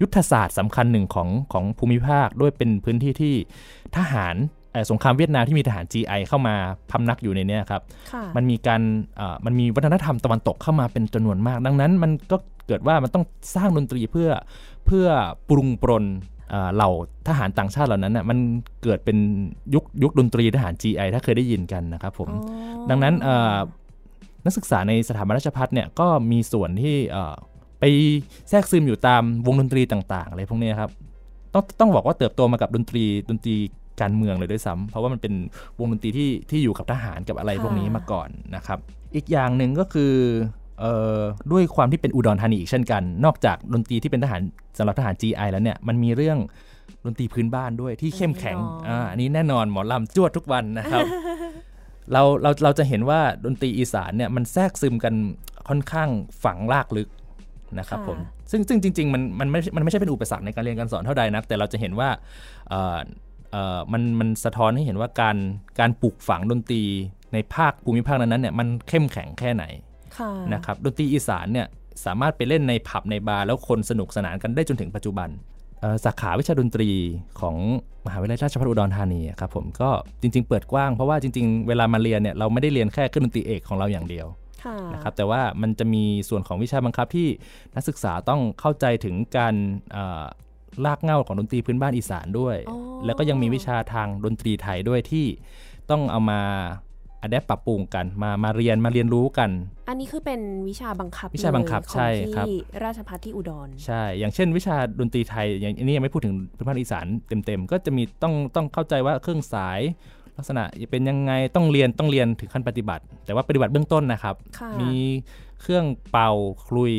ยุทธศาสตร์สำคัญหนึ่งของของภูมิภาค ด้วยเป็นพื้นที่ที่ทหารเอ่อสงครามเวียดนามที่มีทหาร GI เข้ามาพำนักอยู่ในเนี้ยครับค่ะมันมีการเอ่อมันมีวัฒนธรรมตะวันตกเข้ามาเป็นจำนวนมาก ดังนั้นมันก็เกิดว่ามันต้องสร้างดนตรีเพื่อเพื่อปรุงปรนเอ่อเหล่าทหารต่างชาติเหล่านั้นน่ะมันเกิดเป็นยุคยุคดนตรีทหาร GI ถ้าเคยได้ยินกันนะครับผมอ๋อดังนั้นเอ่อ นักศึกษาในสถาบันราชภัฏเนี่ยก็มีส่วนที่เอ่อไปแทรกซึมอยู่ตามวงดนตรีต่างๆอะไรพวกนี้ครับต้องต้องบอกว่าเติบโตมากับดนตรีดนตรีการเมืองเลยด้วยซ้ำเพราะว่ามันเป็นวงดนตรีที่ที่อยู่กับทหารกับอะไรพวกนี้มาก่อนนะครับ อีกอย่างหนึ่งก็คือเอ่อด้วยความที่เป็นอุดรธานีอีกเช่นกัน นอกจากดนตรีที่เป็นทหารสำหรับทหาร GI แล้วเนี่ยมันมีเรื่องดนตรีพื้นบ้านด้วยที่เข้มแข็งอ่าอันนี้แน่นอนหมอลำจวดทุกวันนะครับ เราเราเราจะเห็นว่าดนตรีอีสานเนี่ยมันแทรกซึมกันค่อนข้างฝังลากลึกนะครับค่ะผมซึ่งซึ่งจริง ๆ มันมันไม่มันไม่ใช่เป็นอุปสรรคในการเรียนการสอนเท่าใดนัก แต่เราจะเห็นว่าเอ่อเอ่อมันมันสะท้อนให้เห็นว่าการการปลูกฝังดนตรีในภาคภูมิภาคนั้นๆเนี่ยมันเข้มแข็งแค่ไหนค่ะนะครับดนตรีอีสานเนี่ยสามารถไปเล่นในผับในบาร์แล้วคนสนุกสนานกันได้จนถึงปัจจุบันเอ่อ สาขาวิชาดนตรีของมหาวิทยาลัยราชภัฏอุดรธานีอะครับผมก็จริง ๆ เปิดกว้างเพราะว่าจริง ๆ เวลามาเรียนเนี่ยเราไม่ได้เรียนแค่เครื่องดนตรีเอกของเราอย่างเดียวค่ะนะครับแต่ว่ามันจะมีส่วนของวิชาบังคับที่นักศึกษาต้องเข้าใจถึงการเอ่อลากเหง้าของดนตรีพื้นบ้านอีสานด้วยอ๋อแล้วก็ยังมีวิชาทางดนตรีไทยด้วยที่ต้องเอามา อัดแอปปรับปรุงกันมามาเรียนมาเรียนรู้กัน อันนี้คือเป็นวิชาบังคับวิชาบังคับเลยใช่ของครับที่ราชภัฏที่อุดรใช่ อย่างเช่น วิชาดนตรีไทยอย่างอันนี้ยังไม่พูดถึงพื้นบ้านอีสานเต็มๆ ก็จะมีต้องต้องเข้าใจว่าเครื่องสาย ลักษณะเป็นยังไงต้องเรียนต้องเรียนถึงขั้นปฏิบัติ แต่ว่าปฏิบัติเบื้องต้นนะครับค่ะมีเครื่องเป่าคลุย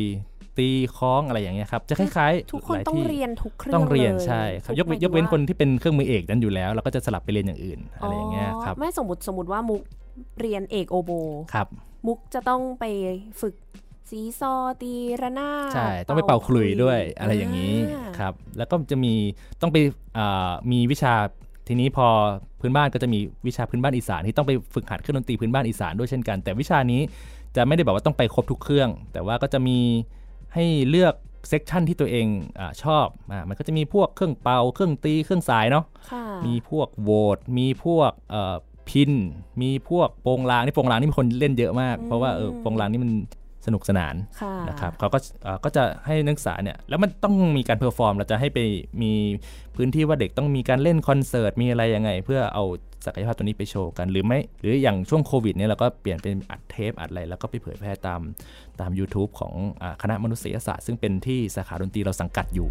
ตีคล้องอะไรอย่างเงี้ยครับจะคล้ายๆทุกคนหลายต้องที่เรียนทุกเครื่องต้องเรียนลใช่ครับทุยกเว้นหมายยกเว้นถึงคนที่เป็นเครื่องมือเอกนั้นอยู่แล้วแล้วก็จะสลับไปเรียนอย่างอื่นอะไรอย่างเงี้ยครับไม่สมมติสมมติว่ามุก เรียนเอกโอโบครับ มุกจะต้องไปฝึกซีซอตีระนาดใช่ ต้องไปเป่าขลุยด้วยอะไรอย่างนี้อ่าครับ แล้วก็จะมีต้องไปอ่ามีวิชาทีนี้พอพื้นบ้านก็จะมีวิชาพื้นบ้านอีสานที่ต้องไปฝึกหัดเครื่องดนตรีพื้นบ้านอีสานด้วยเช่นกัน แต่วิชานี้จะไม่ได้แบบว่าต้องไปครบทุกเครื่อง แต่ว่าก็จะมีให้เลือก section ที่ตัวเองอาชอบอ่ามันก็จะมีพวกเครื่องเป่า เครื่องตี เครื่องสายเนาะค่ะมีพวกโหวตมีพวกเอ่อ พิณมีพวกโปงลางนี่โปงลางนี่มีคนเล่นเยอะมาก เพราะว่าเออโปงลางนี่มันสนุกสนานค่ะนะครับเขาก็เอ่อก็จะให้นักศึกษาเนี่ยแล้วมันต้องมีการ perform เราจะให้ไปมีพื้นที่ว่าเด็กต้องมีการเล่นคอนเสิร์ตมีอะไรยังไง เพื่อเอาศักยภาพตัวนี้ไปโชว์กันหรือไม่หรืออย่างช่วงโควิดเนี่ยเราก็เปลี่ยนเป็นอัดเทปอัดอะไรแล้วก็ไปเผยแพร่ตามตาม YouTube ของอาคณะมนุษยศาสตร์ ซึ่งเป็นที่สาขาดนตรีเราสังกัดอยู่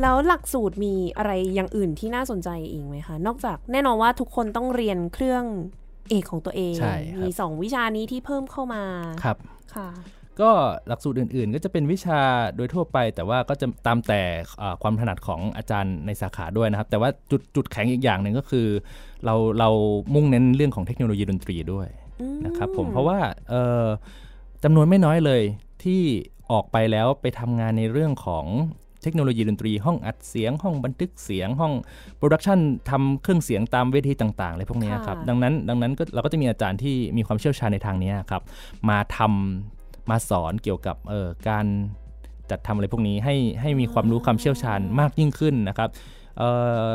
แล้วหลักสูตรมีอะไรอย่างอื่นที่น่าสนใจอีกไหมคะ นอกจากแน่นอนว่าทุกคนต้องเรียนเครื่องเอกของตัวเองใช่ครับมีสองวิชานี้ที่เพิ่มเข้ามา ครับ ค่ะ ก็หลักสูตรอื่นๆ ก็จะเป็นวิชาโดยทั่วไป แต่ว่าก็จะตามแต่อ่าความถนัดของอาจารย์ในสาขาด้วยนะครับ แต่ว่าจุดจุดแข็งอีกอย่างหนึ่งก็คือ เราเรามุ่งเน้นเรื่องของเทคโนโลยีดนตรีด้วยอืมนะครับผม เพราะว่าเอ่อจำนวนไม่น้อยเลยที่ออกไปแล้วไปทำงานในเรื่องของ เทคโนโลยีดนตรี ห้องอัดเสียง ห้องบันทึกเสียง ห้อง production ทำเครื่องเสียงตามเวทีต่างๆอะไรพวกเนี้ยครับค่ะดังนั้นดังนั้นก็เราก็จะมีอาจารย์ที่มีความเชี่ยวชาญในทางเนี้ยครับ มาทำมาสอนเกี่ยวกับเอ่อการจัดทำอะไรพวกนี้ให้ให้มีความรู้ความเชี่ยวชาญมากยิ่งขึ้นนะครับเอ่อ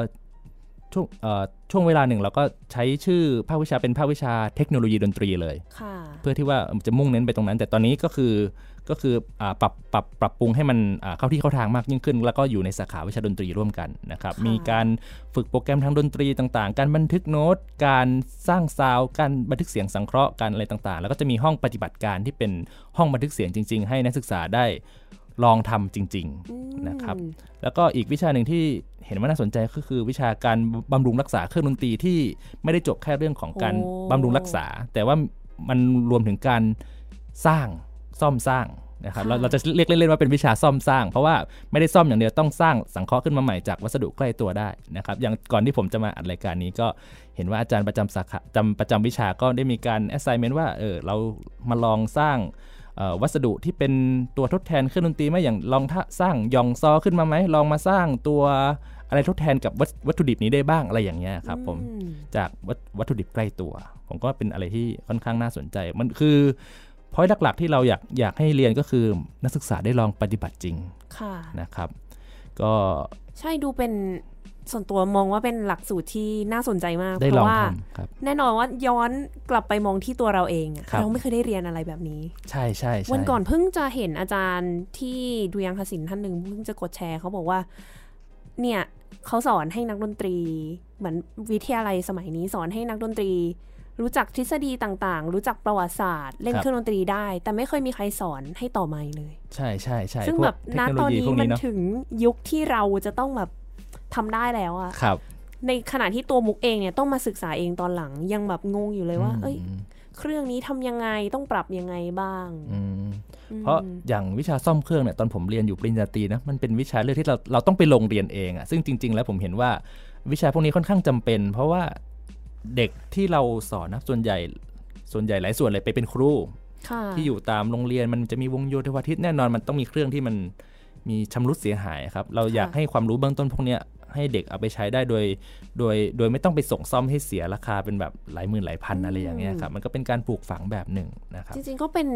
ช่วงเอ่อช่วงเวลาหนึ่งเราก็ใช้ชื่อภาควิชาเป็นภาควิชาเทคโนโลยีดนตรีเลยค่ะเพื่อที่ว่าจะมุ่งเน้นไปตรงนั้น แต่ตอนนี้ก็คือ ก็คืออาปรับปรับปรับปรุงให้มันอ่าเข้าที่เข้าทางมากยิ่งขึ้น แล้วก็อยู่ในสาขาวิชาดนตรีร่วมกันนะครับค่ะมีการฝึกโปรแกรมทางดนตรีต่างๆ การบันทึกโน้ต การสร้างซาวด์การบันทึกเสียงสังเคราะห์การอะไรต่างๆ แล้วก็จะมีห้องปฏิบัติการที่เป็นห้องบันทึกเสียงจริง ๆ ให้นักศึกษาได้ลองทำจริงๆอืมนะครับ แล้วก็อีกวิชาหนึ่งที่เห็นว่าน่าสนใจก็คือวิชาการบำรุงรักษาเครื่องดนตรีที่ไม่ได้จบแค่เรื่องของการโอ้บำรุงรักษา แต่ว่ามันรวมถึงการสร้าง ซ่อมสร้างนะครับเราเราจะเรียกเล่นๆว่าเป็นวิชาซ่อมสร้าง เพราะว่าไม่ได้ซ่อมอย่างเดียวต้องสร้างสังเคราะห์ขึ้นมาใหม่จากวัสดุใกล้ตัวได้นะครับอย่างก่อนที่ผมจะมาอัดรายการนี้ก็เห็นว่าอาจารย์ประจำสาขาจำประจำวิชาก็ได้มีการ assignment ว่าเออเรามาลองสร้างเอ่อวัสดุที่เป็นตัวทดแทนเครื่องดนตรีไหมอย่างลองท่าสร้างยองซอขึ้นมาไหมลองมาสร้างตัวอะไรทดแทนกับวัตวัตถุดิบนี้ได้บ้างอะไรอย่างเงี้ยครับผมอืมจากวัตวัตถุดิบใกล้ตัว ผมก็เป็นอะไรที่ค่อนข้างน่าสนใจมันคือ พอยหลักๆที่เราอยากอยากให้เรียนก็คือนักศึกษาได้ลองปฏิบัติจริงค่ะนะครับ ก็ใช่ดูเป็นส่วนตัวมองว่าเป็นหลักสูตรที่น่าสนใจมากได้เพลองราะว่าทำครับแน่นอนว่าย้อนกลับไปมองที่ตัวเราเองอะครับเราไม่เคยได้เรียนอะไรแบบนี้ใช่ใช่ใช่วันก่อนเพิ่งจะเห็นอาจารย์ที่ดูยังคศิลป์ท่านหนึ่งเพิ่งจะกดแชร์เขาบอกว่า เนี่ยเขาสอนให้นักดนตรี เหมือนวิทยาลัยสมัยนี้สอนให้นักดนตรี รู้จักทฤษฎีต่างๆ รู้จักประวัติศาสตร์ เล่นเครื่องดนตรีได้ แต่ไม่เคยมีใครสอนให้ต่อไม้เลย ใช่ใช่ใช่ซึ่งพวกแบบเทคณโนโลตอนยีนี้พวกมันี้นเนาะถึงยุคที่เราจะต้องแบบทำได้แล้วอะครับ ในขณะที่ตัวมุกเองเนี่ยต้องมาศึกษาเองตอนหลังยังแบบงงอยู่เลยว่า เอ้ยอืมเครื่องนี้ทำยังไงต้องปรับยังไงบ้างอืมอืมเพราะอย่างวิชาซ่อมเครื่องเนี่ยตอนผมเรียนอยู่ปริญญาตรีนะมันเป็นวิชาเรื่องที่เราเราต้องไปลงเรียนเองอะซึ่งจริง ๆ แล้วผมเห็นว่าวิชาพวกนี้ค่อนข้างจำเป็น เพราะว่า เด็กที่เราสอนนะส่วนใหญ่ส่วนใหญ่หลายส่วนเลยไปเป็นครูค่ะที่อยู่ตามโรงเรียนมันจะมีวงโยธวาทิตแน่นอนมันต้องมีเครื่องที่มันมีชำรุดเสียหายครับ เราอยากให้ความรู้เบื้องต้นพวกเนี้ยให้เด็กเอาไปใช้ได้โดย โดยโดยไม่ต้องไปส่งซ่อมให้เสียราคาเป็นแบบหลายหมื่นหลายพันอะไรอย่างเงี้ยครับมันก็เป็นการปลูกฝังแบบหนึ่งนะครับจริงๆก็เป็น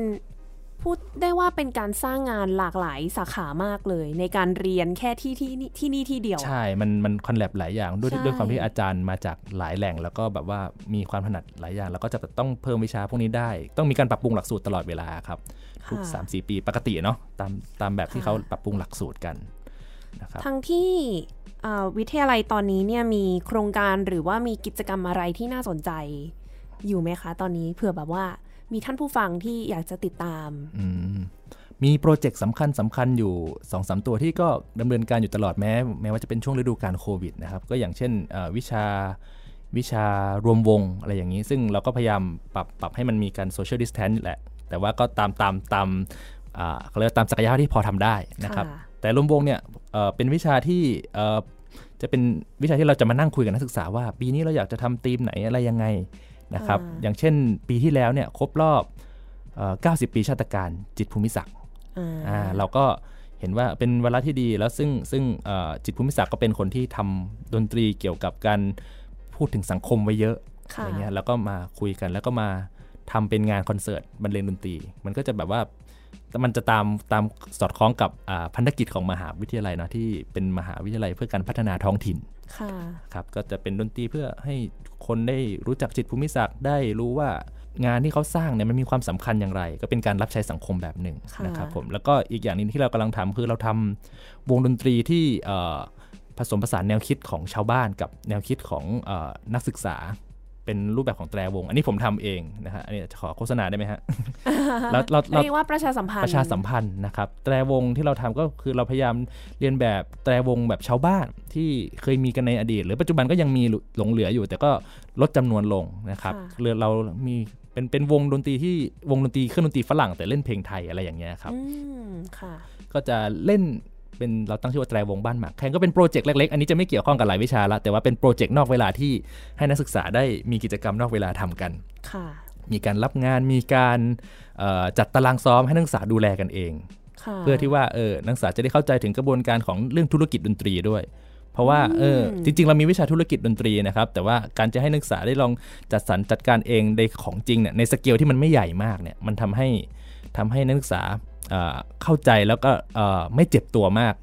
พูดได้ว่าเป็นการสร้างงานหลากหลายสาขามากเลย ในการเรียนแค่ที่ที่นี่ที่นี่ที่เดียว ใช่ มันมันคอนแลบหลายอย่างด้วยใช่ด้วยความที่อาจารย์มาจากหลายแหล่ง แล้วก็แบบว่ามีความถนัดหลายอย่าง แล้วก็จะต้องเพิ่มวิชาพวกนี้ได้ ต้องมีการปรับปรุงหลักสูตรตลอดเวลาครับทุกค่ะ3 4ปีปกติเนาะตามตามแบบที่ค่ะเขาปรับปรุงหลักสูตรกันนะครับทั้งที่อ่าวิทยาลัยตอนนี้เนี่ยมีโครงการหรือว่ามีกิจกรรมอะไรที่น่าสนใจอยู่ไหมคะ ตอนนี้เผื่อแบบว่า มีท่านผู้ฟังที่อยากจะติดตามอืมมีโปรเจกต์สำคัญสำคัญอยู่2อสตัวที่ก็ดำเนินการอยู่ตลอดแม้ แม้ว่าจะเป็นช่วงฤดูการโควิดนะครับ ก็อย่างเช่นเอ่อวิชาวิชารวมวงอะไรอย่างนี้ ซึ่งเราก็พยายามปรับปรับให้มันมีการโซเชียลดิสแทนแหละ แต่ว่าก็ตามตามตามอ่าเขาเรียกว่าตามศักยภาพที่พอทำได้นะครับค่ะแต่รวมวงเนี่ยเอ่อเป็นวิชาที่เอ่อจะเป็นวิชาที่เราจะมานั่งคุยกับนักศึกษาว่า ปีนี้เราอยากจะทำธีมไหนอะไรยังไง นะครับอ่าอย่างเช่นปีที่แล้วเนี่ยครบรอบเอ่อ90 ปีชาติการจิตรภูมิศักดิ์อ่าอ่าเราก็เห็นว่าเป็นวาระที่ดีแล้วซึ่งซึ่งเอ่อจิตรภูมิศักดิ์ก็เป็นคนที่ทำดนตรีเกี่ยวกับการพูดถึงสังคมไว้เยอะค่ะอะไรเงี้ยแล้วก็มาคุยกันแล้วก็มาทำเป็นงานคอนเสิร์ตบรรเลงดนตรี มันก็จะแบบว่า มันจะตามตามสอดคล้องกับอ่าพันธกิจของมหาวิทยาลัยเนาะที่เป็นมหาวิทยาลัยเพื่อการพัฒนาท้องถิ่นค่ะครับก็จะเป็นดนตรีเพื่อให้คนได้รู้จักจิตรภูมิศักดิ์ได้รู้ว่างานที่เขาสร้างเนี่ยมันมีความสำคัญอย่างไร ก็เป็นการรับใช้สังคมแบบหนึ่งค่ะนะครับผมแล้วก็อีกอย่างหนึงที่เรากำลังทำคือเราทำวงดนตรีที่เอ่อผสมผสานแนวคิดของชาวบ้านกับแนวคิดของเออนักศึกษา เป็นรูปแบบของแตรวง อันนี้ผมทำเองนะฮะอันนี้จะขอโฆษณาได้ไหมฮะเราเราเราเรียกว่าประชาสัมพันธ์ประชาสัมพันธ์นะครับแตรวงที่เราทำก็คือเราพยายามเรียนแบบแตรวงแบบชาวบ้านที่เคยมีกันในอดีต หรือปัจจุบันก็ยังมีหลงเหลืออยู่ แต่ก็ลดจำนวนลงนะครับเรือเรามีเป็นเป็นวงดนตรีที่วงดนตรีเครื่องดนตรีฝรั่งแต่เล่นเพลงไทยอะไรอย่างเงี้ยครับอืมค่ะ ก็จะเล่น เป็นเราตั้งชื่อว่าแตรวงบ้านหมากแข่งก็เป็น project เล็กๆ อันนี้จะไม่เกี่ยวข้องกับหลายวิชาละแต่ว่าเป็น project นอกเวลาที่ให้นักศึกษาได้มีกิจกรรมนอกเวลาทำกันค่ะมีการรับงานมีการเอ่อจัดตารางซ้อมให้นักศึกษาดูแลกันเองค่ะเพื่อที่ว่าเออนักศึกษาจะได้เข้าใจถึงกระบวนการของเรื่องธุรกิจดนตรีด้วย เพราะว่าเออจริง ๆ เรามีวิชาธุรกิจดนตรีนะครับ แต่ว่าการจะให้นักศึกษาได้ลองจัดสรรจัดการเองในของจริงเนี่ยในสเกลที่มันไม่ใหญ่มากเนี่ยมันทำให้ทำให้นักศึกษา เอ่อเข้าใจแล้วก็เอ่อไม่เจ็บตัวมาก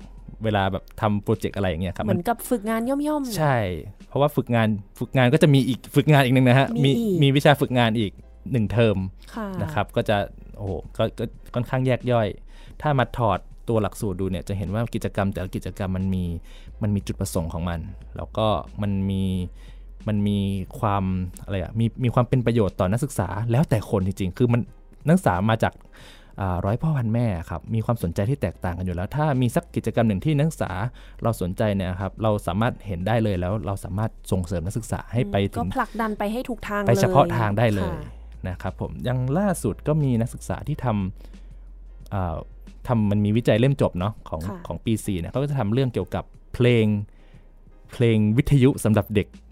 เวลาแบบทำโปรเจกต์อะไรอย่างเงี้ยครับเหมือนกับฝึกงานย่อมๆ ใช่ เพราะว่าฝึกงานฝึกงานก็จะมีอีกฝึกงานอีกหนึ่งนะฮะมีมีอีกมีวิชาฝึกงานอีกหนึ่งเทอมค่ะนะครับ ก็จะโอ้โหก็ก็ค่อนข้างแยกย่อย ถ้ามาถอดตัวหลักสูตรดูเนี่ยจะเห็นว่ากิจกรรมแต่ละกิจกรรมมันมีมันมีจุดประสงค์ของมัน แล้วก็มันมีมันมีความอะไรอะมีมีความเป็นประโยชน์ต่อนักศึกษาแล้วแต่คนจริงๆ คือมันนักศึกษามาจากอ่า ร้อยพ่อพันแม่ครับมีความสนใจที่แตกต่างกันอยู่แล้ว ถ้ามีสักกิจกรรมหนึ่งที่นักศึกษาเราสนใจเนี่ยครับเราสามารถเห็นได้เลยแล้วเราสามารถส่งเสริมนักศึกษาให้ไปถึก็งผลักดันไปให้ถูกทางไปเฉพาะลยทางได้เลยค่ะนะครับผมอยังล่าสุดก็มีนักศึกษาที่ทำอ่าทำมันมีวิจัยเล่มจบเนาะของค่ะของปี4เนี่ยเขาก็จะทำเรื่องเกี่ยวกับเพลงเพลงวิทยุสำหรับเด็กม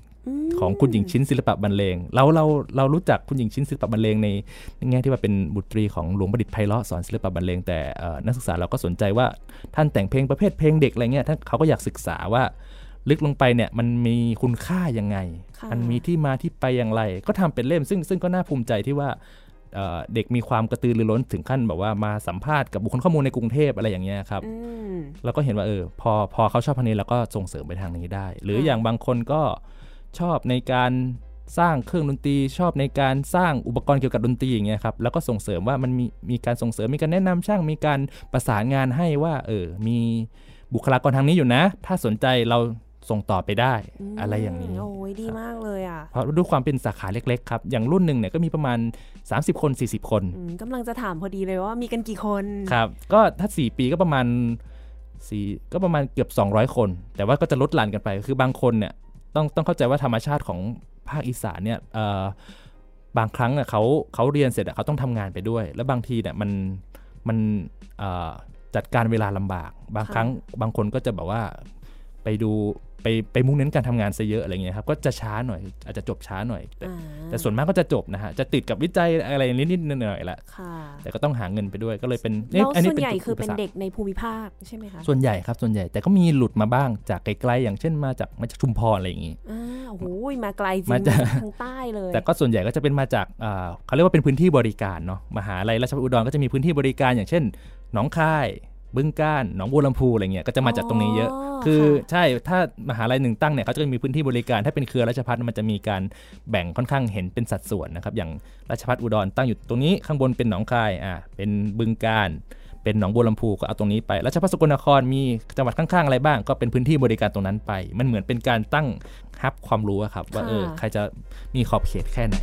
ของคุณหญิงชิ้นศิลปะบรรเลงเราเราเรารู้จักคุณหญิงชิ้นศิลปะบรรเลงในในแง่ที่ว่าเป็นบุตรีของหลวงประดิษฐ์ไพเราะสอนศิลปะบรรเลงแต่เอ่อนักศึกษาเราก็สนใจว่าท่านแต่งเพลงประเภทเพลงเด็กอะไรเงี้ยท่านเขาก็อยากศึกษาว่า ลึกลงไปเนี่ยมันมีคุณค่ายังไงค่ะมันมีที่มาที่ไปอย่างไร ก็ทำเป็นเล่มซึ่งซึ่งก็น่าภูมิใจที่ว่าเอ่อเด็กมีความกระตือรือร้นถึงขั้นแบบว่ามาสัมภาษณ์กับบุคคลข้อมูลในกรุงเทพอะไรอย่างเงี้ยครับอืมเราก็เห็นว่าเออพอพอเขาชอบพันนี้เราก็ส่งเสริมไปทางนี้ได้ หรือค่ะอย่างบางคนก็ ชอบในการสร้างเครื่องดนตรีชอบในการสร้างอุปกรณ์เกี่ยวกับดนตรีอย่างเงี้ยครับแล้วก็ส่งเสริมว่ามันมีมีการส่งเสริมมีการแนะนำช่างมีการประสานงานให้ว่าเออมีบุคลากรทางนี้อยู่นะ ถ้าสนใจเราส่งต่อไปได้มอะไรอย่างนี้โอ้ยดีมากเลยอะเพราะด้วยความเป็นสาขาเล็กๆครับ อย่างรุ่นหนึ่งเนี่ยก็มีประมาณ 30 คน 40 คนอืมกำลังจะถามพอดีเลยว่ามีกันกี่คนครับก็ถ้า 4 ปีก็ประมาณ4ก็ประมาณเกือบ 200 คน แต่ว่าก็จะลดหลั่นกันไป คือบางคนเนี่ย ต้องต้องเข้าใจว่าธรรมชาติของภาคอีสานเนี่ยเอ่อบางครั้งอะเขาเขาเรียนเสร็จอะเขาต้องทำงานไปด้วย แล้วบางทีเนี่ยมันมันเอ่อจัดการเวลาลำบาก บางครั้งบางคนก็จะแบบว่าไปไปดู ไปไปมุ่งเน้นการทำงานซะเยอะอะไรเงี้ยครับก็จะช้าหน่อยอาจจะจบช้าหน่อย แต่อ่าแต่ส่วนมากก็จะจบนะฮะจะติดกับวิจัยอะไรนิดๆหน่อยๆละค่ะแต่ก็ต้องหาเงินไปด้วยก็เลยเป็นแล้วอัส่วนใหญ่จุคือเป็นปสรรเด็กในภูมิภาคใช่ไหมคะส่วนใหญ่ครับส่วนใหญ่แต่ก็มีหลุดมาบ้างจากไกลๆอย่างเช่นมาจากมาจากชุมพรอะไรอย่างงี้อ่าโอ้โหมาไกลจริงมาจากทางใต้เลย แต่ก็ส่วนใหญ่ก็จะเป็นมาจากอ่าเขาเรียกว่าเป็นพื้นที่บริการเนาะมหาลัยราชภัฏอุดรก็จะมีพื้นที่บริการอย่างเช่นหนองคาย บึงกาฬหนองบัวลำพูอะไรเงี้ยก็จะมาจากตรงนี้เยอะ คือค่ะใช่ถ้ามหาลัยหนึ่งตั้งเนี่ยเขาจะมีพื้นที่บริการถ้าเป็นเครือราชภัฏมันจะมีการแบ่งค่อนข้างเห็นเป็นสัดส่วนนะครับอย่างราชภัฏอุดรตั้งอยู่ตรงนี้ข้างบนเป็นหนองคายอ่าเป็นบึงกาฬเป็นหนองบัวลำพูก็เอาตรงนี้ไปราชภัฏสกลนครมีจังหวัดข้างๆอะไรบ้าง ก็เป็นพื้นที่บริการตรงนั้นไป มันเหมือนเป็นการตั้งฮับความรู้อะครับว่าเออใครจะมีขอบเขตแค่ไหน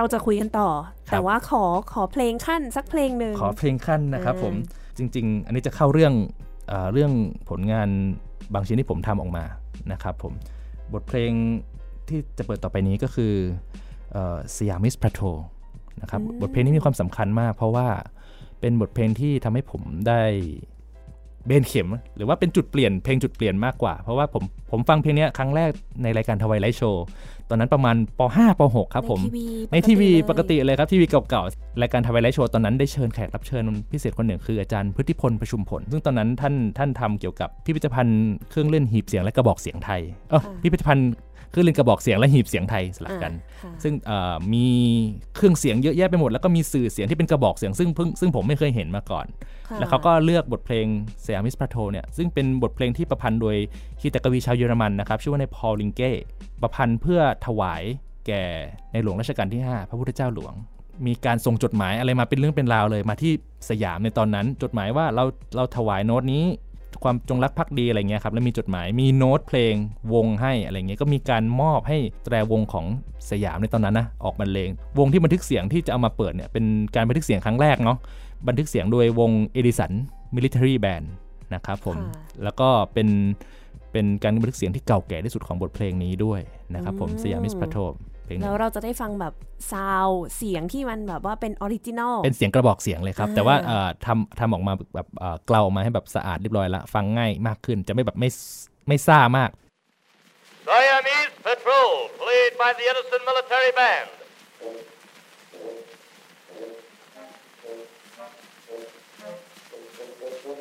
เราจะคุยกันต่อครับแต่ว่าขอขอเพลงขั้นสักเพลงหนึ่งขอเพลงขั้นนะครับอ่าผมจริง ๆ อันนี้จะเข้าเรื่องเออเรื่องผลงานบางชิ้นที่ผมทำออกมานะครับผมบทเพลงที่จะเปิดต่อไปนี้ก็คือสยามิสพ a โทนะครับบทเพลงนี้มีความสำคัญมาก เพราะว่าเป็นบทเพลงที่ทำให้ผมได้ เบนเข็ม หรือว่าเป็นจุดเปลี่ยนเพลงจุดเปลี่ยนมากกว่า เพราะว่าผมผมฟังเพลงเนี้ยครั้งแรกในรายการทวายไลท์โชว์ตอนนั้นประมาณป .5 ป .6 ครับผมในทีวีปกติเลยครับทีวีเก่าๆรายการทวายไลท์โชว์ตอนนั้นได้เชิญแขกรับเชิญพิเศษคนหนึ่งคืออาจารย์พฤติพลประชุมผล ซึ่งตอนนั้นท่านท่านทำเกี่ยวกับพิพิธภัณฑ์เครื่องเล่นหีบเสียงและกระบอกเสียงไทยเออพิพิธภัณฑ์เครื่องเล่นกระบอกเสียงและหีบเสียงไทยสลับกัน ซึ่งเอ่อมีเครื่องเสียงเยอะแยะไปหมด แล้วก็มีสื่อเสียงที่เป็นกระบอกเสียงซึ่งเพิ่งซึ่งผมไม่เคยเห็นมาก่อน แล้วเขาก็เลือกบทเพลงเซียมิสพาโทเนี่ยซึ่งเป็นบทเพลงที่ประพันธ์โดยคีตกวีชาวเยอรมันนะครับชื่อว่าในพอลลิงเก้ประพันธ์เพื่อถวายแก่ในหลวงรัชกาลที่ 5 พระพุทธเจ้าหลวงมีการส่งจดหมายอะไรมาเป็นเรื่องเป็นราวเลยมาที่สยามในตอนนั้น จดหมายว่าเราเราถวายโน้ตนี้ ความจงรักภักดีอะไรเงี้ยครับแล้วมีจดหมายมีโน้ตเพลงวงให้อะไรเงี้ยก็มีการมอบให้แตรวงของสยามในตอนนั้นนะออกบรรเลง วงที่บันทึกเสียงที่จะเอามาเปิดเนี่ยเป็นการบันทึกเสียงครั้งแรกเนาะบันทึกเสียงโดยวงเอดิสันมิลิเ a อรี่แบนนะครับผมค่ะแล้วก็เป็นเป็นการบันทึกเสียงที่เก่าแก่ที่สุดของบทเพลงนี้ด้วยนะครับผมอืม Siamese Patrol เพลงนี้ แล้วเราจะได้ฟังแบบ sound เสียงที่มันแบบว่าเป็น original เป็นเสียงกระบอกเสียงเลยครับอ่าแต่ว่าเอ่อทำทำออกมาแบบเอ่อเกลาออกมาให้แบบสะอาดเรียบร้อยละฟังง่ายมากขึ้นจะไม่แบบไม่ไม่ซ่ามาก Siamese Patrol, played by the Edison Military Band.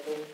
Ring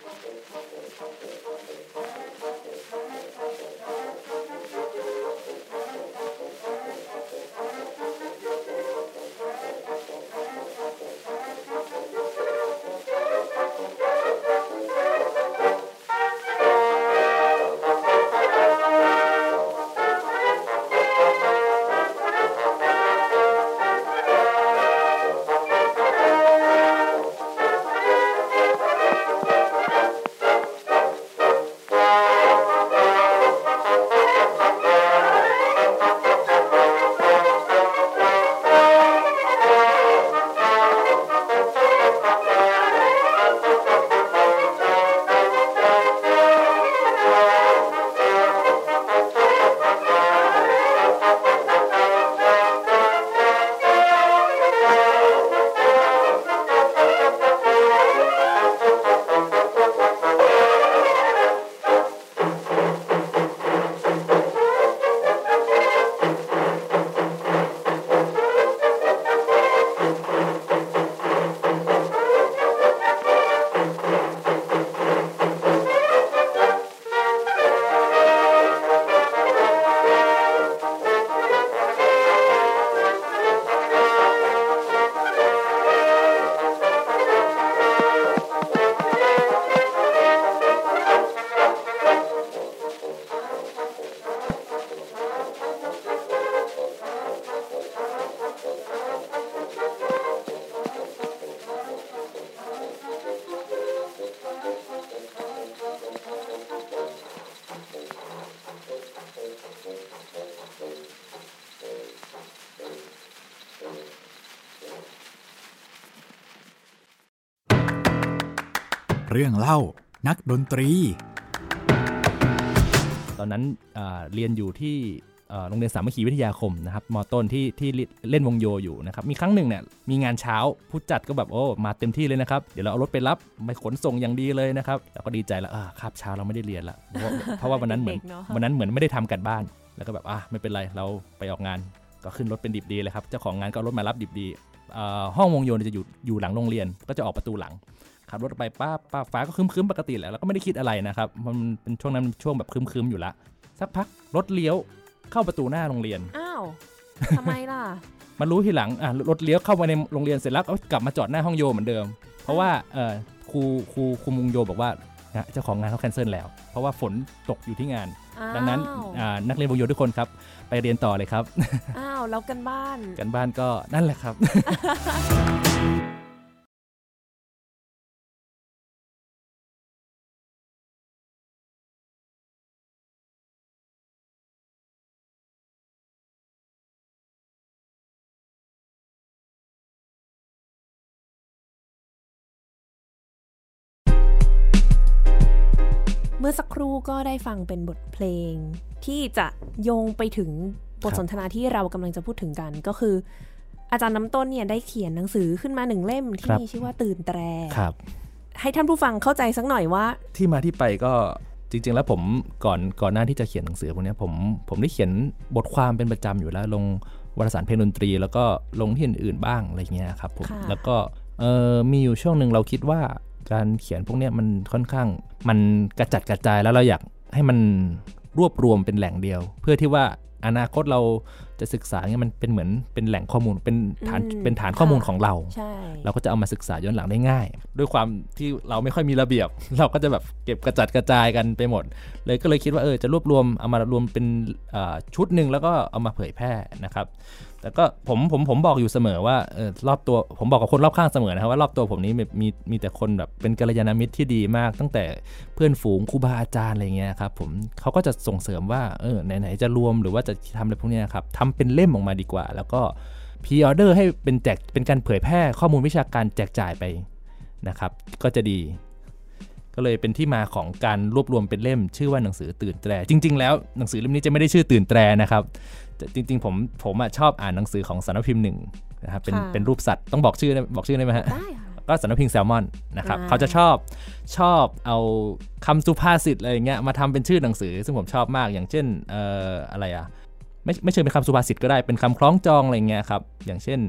เรื่องเล่านักดนตรี ตอนนั้นอ่าเรียนอยู่ที่เอ่อโรงเรียนสามัคคีวิทยาคมนะครับมอต้นที่ที่เล่นวงโยอยู่นะครับมีครั้งหนึ่งเนี่ยมีงานเช้าผู้จัดก็แบบโอ้มาเต็มที่เลยนะครับเดี๋ยวเราเอารถไปรับไปขนส่งอย่างดีเลยนะครับเราก็ดีใจแล้วอ่าครับเช้าเราไม่ได้เรียนละเพราะว่าเพราะว่าวันนั้นเหมือนเด็กๆเนอะวันนั้นเหมือนไม่ได้ทำกันบ้าน แล้วก็แบบอะไม่เป็นไรเราไปออกงานก็ขึ้นรถเป็นดิบดีเลยครับเจ้าของงานก็เอารถมารับดิบดีเอ่อห้องวงโยเนี่ยจะอยู่อยู่หลังโรงเรียนก็จะออกประตูหลัง ขับรถไปป้าป้าฟ้าก็ครึ้มๆปกติแหละแล้วก็ไม่ได้คิดอะไรนะครับ มันเป็นช่วงนั้นช่วงแบบครึ้มๆอยู่ละ สักพักรถเลี้ยวเข้าประตูหน้าโรงเรียน อ้าวทำไมล่ะมารู้ทีหลังอะรถเลี้ยวเข้ามาในโรงเรียนเสร็จแล้วก็กลับมาจอดหน้าห้องโยเหมือนเดิม เพราะว่าเออครูครูครูมุงโยบอกว่านะเจ้าของงานเขาแคนเซิลแล้ว เพราะว่าฝนตกอยู่ที่งานอ้าวดังนั้นอ่านักเรียนวงโยทุกคนครับ ไปเรียนต่อเลยครับ อ้าวแล้วกันบ้าน กันบ้านก็นั่นแหละครับ สักครู่ก็ได้ฟังเป็นบทเพลง ที่จะโยงไปถึงบทครับสนทนาที่เรากำลังจะพูดถึงกันก็คือ อาจารย์น้ำต้นเนี่ยได้เขียนหนังสือขึ้นมาหนึ่งเล่มที่มีชื่อว่าตื่นแตรครับ ให้ท่านผู้ฟังเข้าใจสักหน่อยว่า ที่มาที่ไปก็จริง ๆ แล้วผมก่อนก่อนหน้าที่จะเขียนหนังสือพวกเนี้ยผมผมได้เขียนบทความเป็นประจำอยู่แล้วลงวารสารเพลงดนตรี แล้วก็ลงที่อื่นๆบ้างอะไรเงี้ยครับผมค่ะแล้วก็เออมีอยู่ช่วงหนึ่งเราคิดว่า การเขียนพวกเนี้ยมันค่อนข้างมันกระจัดกระจายแล้วเราอยากให้มันรวบรวมเป็นแหล่งเดียว เพื่อที่ว่าอนาคตเราจะศึกษาเนี่ยมันเป็นเหมือนเป็นแหล่งข้อมูลเป็นฐานอืมเป็นฐานข้อมูลค่ะของเราใช่เราก็จะเอามาศึกษาย้อนหลังได้ง่าย ด้วยความที่เราไม่ค่อยมีระเบียบ เราก็จะแบบเก็บกระจัดกระจายกันไปหมด เลยก็เลยคิดว่าเออจะรวบรวมเอามารวมเป็นอ่าชุดหนึ่งแล้วก็เอามาเผยแพร่นะครับ แต่ก็ผมผมผมบอกอยู่เสมอว่าเออรอบตัวผมบอกกับคนรอบข้างเสมอนะครับว่ารอบตัวผมนี้มีมีแต่คนแบบเป็นกัลยาณมิตรที่ดีมาก ตั้งแต่เพื่อนฝูงครูบาอาจารย์อะไรเงี้ยครับผมเขาก็จะส่งเสริมว่าเออไหนๆจะรวมหรือว่าจะทำอะไรพวกนี้ครับทำเป็นเล่มออกมาดีกว่า แล้วก็พ r ออเดอร์ให้เป็นแจกเป็นการเผยแพร่ข้อมูลวิชาการแจกจ่ายไปนะครับ ก็จะดีก็เลยเป็นที่มาของการรวบรวมเป็นเล่ม ชื่อว่าหนังสือตื่นแตร จริง ๆ แล้วหนังสือเล่มนี้จะไม่ได้ชื่อตื่นแตรนะครับ จริง ๆ ผมผมอะชอบอ่านหนังสือของสำนักพิมพ์หนึ่งนะครับเป็นค่ะเป็นรูปสัตว์ต้องบอกชื่อได้บอกชื่อได้ไหมฮะได้ค่ะก็สำนักพิมพ์แซลมอนนะครับอ่าเขาจะชอบชอบเอาคำสุภาษิตอะไรอย่างเงี้ยมาทำเป็นชื่อหนังสือ ซึ่งผมชอบมากอย่างเช่นเอ่ออะไรอะไม่ไม่เชิงเป็นคำสุภาษิตก็ได้เป็นคำคล้องจองอะไรเงี้ยครับอย่างเช่น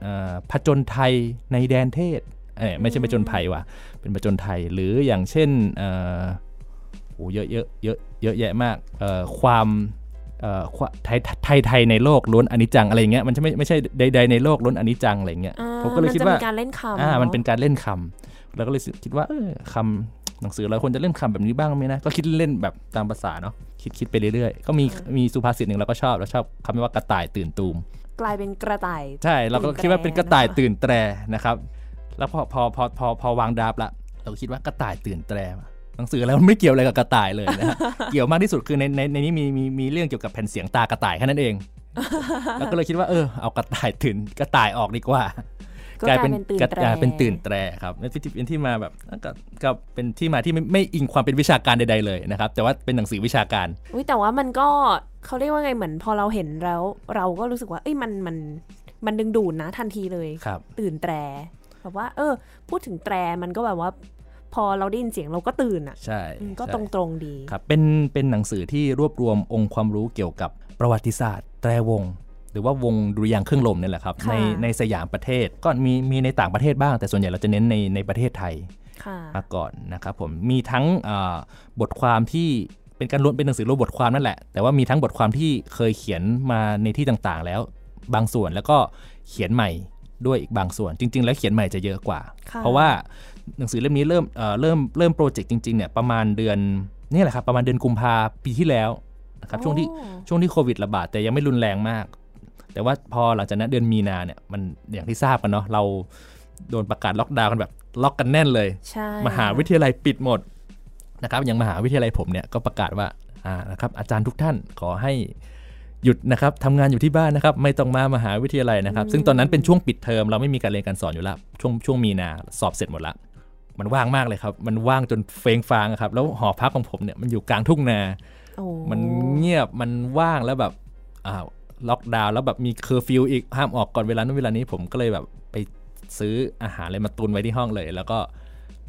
เอ่อผจญไทยในแดนเทศเอ้ยไม่ใช่ผจญภัยว่ะเป็นผจญไทยหรืออย่างเช่นเอ่อโอ้เยอะเยอะเยอะเยอะแยะมากเอ่อความเอ่อความ ไทยไทยไทยในโลกล้วนอนิจจังอะไรเงี้ยมันจะไม่ไม่ใช่ใดๆในโลกล้วนอนิจจังอะไรเงี้ยอ่าผมก็เลยคิดว่านจะมีการเล่นคำอ่าเะมันเป็นการเล่นคำแล้วก็เลยคิดว่าเออคำหนังสือเราควรจะเล่นคำแบบนี้บ้างไหมนะก็คิดเล่นแบบตามภาษาเนาะคิดคิดไปเรื่อยๆ ก็มีมีสุภาษิตหนึ่งเราก็ชอบเราชอบคำว่ากระต่ายตื่นตูม กลายเป็นกระต่าย ใช่เราก็ตื่นแตรคิดว่าเป็นกระต่ายนะคะตื่นแตรนะครับ แล้วพอพอพอพอพอวางดาบละเราก็คิดว่ากระต่ายตื่นแตร หนังสือแล้วมันไม่เกี่ยวอะไรกับกระต่ายเลยนะฮะเกี่ยวมากที่สุดคือในในในนี้มีมีมีเรื่องเกี่ยวกับแผ่นเสียงตากระต่ายแค่นั้นเอง แล้วก็เลยคิดว่าเออเอากระต่ายตื่นกระต่ายออกดีกว่าก็กลายเป็นตื่นกระแตรกลายเป็นตื่นแตรครับนั่นที่เป็นที่มาแบบก็ก็เป็นที่มาที่ไม่ไม่อิงความเป็นวิชาการใด ๆ เลยนะครับ แต่ว่าเป็นหนังสือวิชาการอุ้ยแต่ว่ามันก็เขาเรียกว่าไงเหมือนพอเราเห็นแล้ว เราก็รู้สึกว่าเอ้ยมันมันมันดึงดูดนะทันทีเลยครับตื่นแตรแบบว่า เออ พูดถึงแตรมันก็แบบว่า พอเราได้ยินเสียงเราก็ตื่นอะใช่อืมก็ใช่ตรงตรงๆดีครับเป็นเป็นหนังสือที่รวบรวมองค์ความรู้เกี่ยวกับประวัติศาสตร์ แตรวง หรือว่าวงดุริยางค์เครื่องลมนี่แหละครับค่ะในในสยามประเทศก็มีมีในต่างประเทศบ้าง แต่ส่วนใหญ่เราจะเน้นในในประเทศไทยค่ะมาก่อนนะครับผมมีทั้งอ่าบทความที่เป็นการรวมเป็นหนังสือรวมบทความนั่นแหละ แต่ว่ามีทั้งบทความที่เคยเขียนมาในที่ต่างๆ แล้วบางส่วนแล้วก็เขียนใหม่ด้วยอีกบางส่วนจริง ๆ แล้วเขียนใหม่จะเยอะกว่าค่ะเพราะว่า หนังสือเล่มนี้เริ่มเอ่อเริ่มเริ่มโปรเจกต์จริงๆเนี่ยประมาณเดือนนี่แหละครับประมาณเดือนกุมภาปีที่แล้วนะครับช่วงที่โอ้ช่วงที่โควิดระบาดแต่ยังไม่รุนแรงมาก แต่ว่าพอหลังจากนั้นเดือนมีนาเนี่ยมันอย่างที่ทราบกันเนาะเราโดนประกาศล็อกดาวน์กันแบบล็อกกันแน่นเลยใช่มหาวิทยาลัยปิดหมดนะครับอย่างมหาวิทยาลัยผมเนี่ยก็ประกาศว่าอ่านะครับอาจารย์ทุกท่านขอให้หยุดนะครับทำงานอยู่ที่บ้านนะครับ ไม่ต้องมามหาวิทยาลัยนะครับ ซึ่งตอนนั้นเป็นช่วงปิดเทอมเราไม่มีการเรียนการสอนอยู่แล้วช่วงช่วงมีนาสอบเสร็จหมดละ มันว่างมากเลยครับ มันว่างจนเคว้งคว้างอะครับ แล้วหอพักของผมเนี่ยมันอยู่กลางทุ่งนาโอ้มันเงียบ มันว่างแล้วแบบอ่าล็อกดาวน์แล้วแบบมีเคอร์ฟิวอีกห้ามออกก่อนเวลานู้นเวลานี้ผมก็เลยแบบไปซื้ออาหารอะไรมาตุนไว้ที่ห้องเลย แล้วก็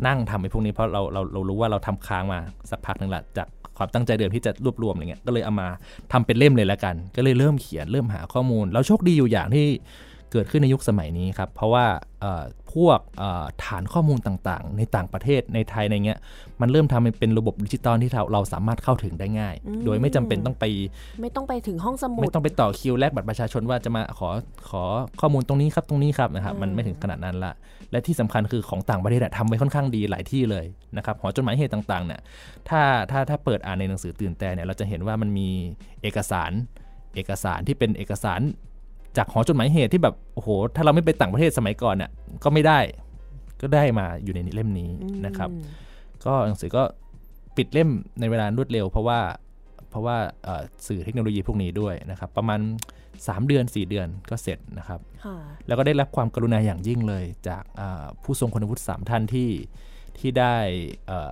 นั่งทำไอ้พวกนี้เพราะเราเราเรารู้ว่าเราทำค้างมาสักพักหนึ่งละจากความตั้งใจเดิมที่จะรวบรวมอะไรเงี้ยก็เลยเอามาทำเป็นเล่มเลยแล้วกัน ก็เลยเริ่มเขียนเริ่มหาข้อมูล แล้วโชคดีอยู่อย่างที่เกิดขึ้นในยุคสมัยนี้ครับ เพราะว่าเอ่อ พวกเอ่อฐานข้อมูลต่างๆ ในต่างประเทศในไทยในเงี้ยมันเริ่มทำให้เป็นระบบดิจิตอลที่เราเราสามารถเข้าถึงได้ง่าย โดยไม่จำเป็นต้องไป ไม่ต้องไปถึงห้องสมุด ไม่ต้องไปต่อคิวแลกบัตรประชาชนว่าจะมาขอขอข้อมูลตรงนี้ครับตรงนี้ครับนะครับอืมมันไม่ถึงขนาดนั้นละและที่สำคัญคือของต่างประเทศอะทำไว้ค่อนข้างดีหลายที่เลยนะครับหอจดหมายเหตุต่างๆเนี่ยถ้าถ้าถ้าเปิดอ่านในหนังสือตื่นแต่เนี่ยเราจะเห็นว่ามันมีเอกสารเอกสารที่เป็นเอกสาร จากหอจดหมายเหตุที่แบบโอ้โหถ้าเราไม่ไปต่างประเทศสมัยก่อนเนี่ยก็ไม่ได้ก็ได้มาอยู่ในเล่มนี้นะครับอืมก็หนังสือก็ปิดเล่มในเวลารวดเร็ว เพราะว่าเพราะว่าเอ่อสื่อเทคโนโลยีพวกนี้ด้วยนะครับ ประมาณ 3 เดือน 4 เดือนก็เสร็จนะครับค่ะแล้วก็ได้รับความกรุณาอย่างยิ่งเลยจากอ่าผู้ทรงคุณวุฒิ3ท่านที่ที่ได้เอ่อ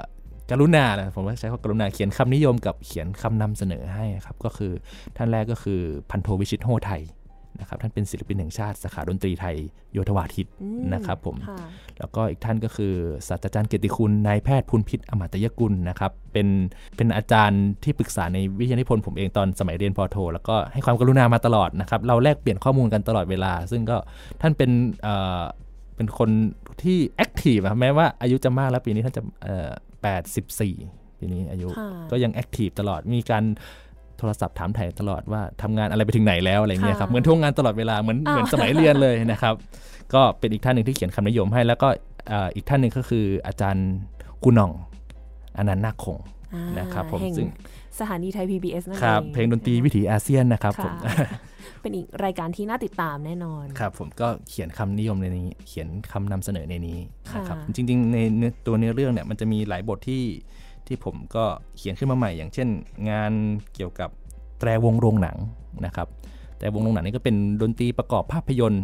กรุณานะผมว่าใช้คำว่ากรุณาเขียนคำนิยมกับเขียนคำนำเสนอให้ครับ ก็คือท่านแรกก็คือพันโทวิชิตโฮไทย นะครับท่านเป็นศิลปินแห่งชาติสาขาดนตรีไทยโยธวาทิตอืมนะครับผมค่ะแล้วก็อีกท่านก็คือศาสตราจารย์เกียรติคุณนายแพทย์พุนพิษอมตยกุลนะครับเป็นเป็นอาจารย์ที่ปรึกษาในวิทยานิพนธ์ผมเองตอนสมัยเรียนปอโท แล้วก็ให้ความกรุณามาตลอดนะครับเราแลกเปลี่ยนข้อมูลกันตลอดเวลา ซึ่งก็ท่านเป็นเอ่อเป็นคนที่แอคทีฟอะแม้ว่าอายุจะมากแล้วปีนี้ท่านจะเอ่อ84ปีนี้อายุค่ะก็ยังแอคทีฟตลอดมีการ โทรศัพท์ถามไถ่ตลอดว่าทำงานอะไรไปถึงไหนแล้วอะไรเงี้ยครับค่ะเหมือนทวงงานตลอดเวลาเหมือนอ้าวเหมือนสมัยเรียนเลยนะครับ ก็เป็นอีกท่านหนึ่งที่เขียนคำนิยมให้ แล้วก็เอ่ออีกท่านหนึ่งก็คืออาจารย์กุนองอนันต์นาคคงอ่านะครับผมแห่งซึ่งสถานีไทย PBS นั่นครับเองเพลงดนตรีวิถีอาเซียนนะครับผมค่ะเป็นอีกรายการที่น่าติดตามแน่นอน ครับ ผมก็เขียนคำนิยมในนี้ เขียนคำนำเสนอในนี้นะครับค่ะจริง ๆ ในเนื้อตัวเนื้อเรื่องเนี่ยมันจะมีหลายบทที่ ที่ผมก็เขียนขึ้นมาใหม่ อย่างเช่น งานเกี่ยวกับแตรวงโรงหนังนะครับแต่วงโรงหนังนี่ก็เป็นดนตรีประกอบภาพยนตร์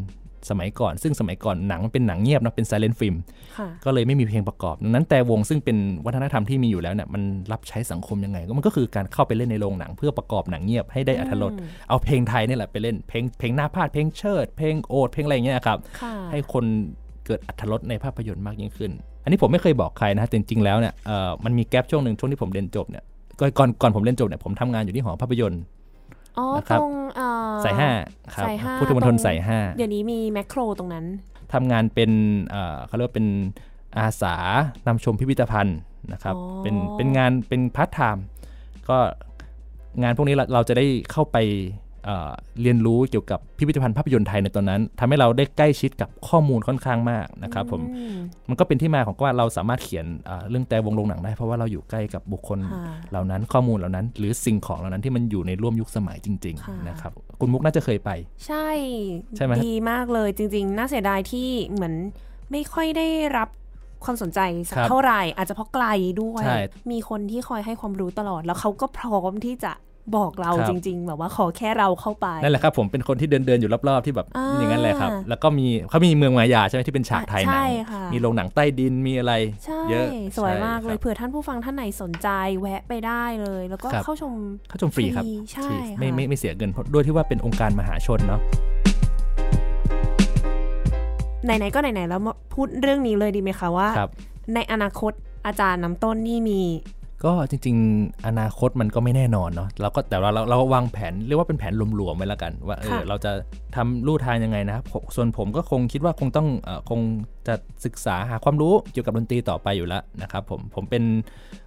สมัยก่อน ซึ่งสมัยก่อนหนังมันเป็นหนังเงียบนะเป็น silent film ค่ะก็เลยไม่มีเพลงประกอบดังนั้นแตรวงซึ่งเป็นวัฒนธรรมที่มีอยู่แล้วเนี่ยมันรับใช้สังคมยังไง ก็มันก็คือการเข้าไปเล่นในโรงหนัง เพื่อประกอบหนังเงียบให้ได้อรรถรสอืมเอาเพลงไทยนี่แหละไปเล่นเพลงเพลงหน้าพาทย์เพลงเชิด เพลงโอดเพลงอะไรอย่างเงี้ยครับค่ะให้คนเกิดอรรถรสในภาพยนตร์มากยิ่งขึ้น อันนี้ผมไม่เคยบอกใครนะแต่จริงๆแล้วเนี่ยเอ่อมันมี gap ช่วงหนึ่งช่วงที่ผมเรียนจบเนี่ยก่อนก่อนก่อนผมเรียนจบเนี่ยผมทำงานอยู่ที่หอภาพยนตร์อ๋อนะครับตรงเอ่อสายห้าครับสายห้าพุทธมณฑลตรงสายห้าเดี๋ยวนี้มีแมคโครตรงนั้นทำงานเป็นเอ่อเขาเรียกว่าเป็นอาสานำชมพิพิธภัณฑ์นะครับอ๋อเป็นเป็นงานเป็นพาร์ทไทม์ก็งานพวกนี้เราเราจะได้เข้าไป เอ่อเรียนรู้เกี่ยวกับพิพิธภัณฑ์ภาพยนตร์ไทยในตอนนั้นทำให้เราได้ใกล้ชิดกับข้อมูลค่อนข้างมากนะครับผมอืมมันก็เป็นที่มาของว่าเราสามารถเขียนเอ่อเรื่องแตรวงโรงหนังได้ เพราะว่าเราอยู่ใกล้กับบุคคลค่ะเหล่านั้นข้อมูลเหล่านั้น หรือสิ่งของเหล่านั้นที่มันอยู่ในร่วมยุคสมัยจริงค่ะๆนะครับ คุณมุกน่าจะเคยไป ใช่ใช่ไหมดีมากเลยจริง ๆ น่าเสียดายที่เหมือนไม่ค่อยได้รับความสนใจสักครับเท่าไหร่อาจจะเพราะไกลด้วยใช่มีคนที่คอยให้ความรู้ตลอดแล้วเขาก็พร้อมที่จะ บอกเราครับจริง ๆ แบบว่าขอแค่เราเข้าไป นั่นแหละครับผมเป็นคนที่เดินเดินๆอยู่รอบๆที่แบบอ่าอย่างนั้นเลยครับ แล้วก็มีเขามีเมืองมายาใช่ไหมที่เป็นฉากไทยหนัใช่งค่ะมีโรงหนังใต้ดินมีอะไรใช่เยอะสวยมากใช่เลยครับเผื่อท่านผู้ฟังท่านไหนสนใจแวะไปได้เลย แล้วก็ครับเข้าชมเข้าชมฟรีครับใช่ฟรีค่ะไม่ไม่ไม่เสียเงินเพราะด้วยที่ว่าเป็นองค์การมหาชนเนาะไหนๆก็ไหนๆแล้วมาพูดเรื่องนี้เลยดีไหมคะว่าครับในอนาคตอาจารย์น้ำต้นนี่มี ก็จริง ๆ อนาคตมันก็ไม่แน่นอนเนาะเราก็แต่ว่าเราเราวางแผนเรียกว่าเป็นแผนรวมๆไว้แล้วกัน ว่าเออค่ะเราจะทำลู่ทางยังไงนะครับผมส่วนผมก็คงคิดว่าคงต้องเอ่อคงจะศึกษาหาความรู้เกี่ยวกับดนตรีต่อไปอยู่แล้วนะครับผมผมเป็น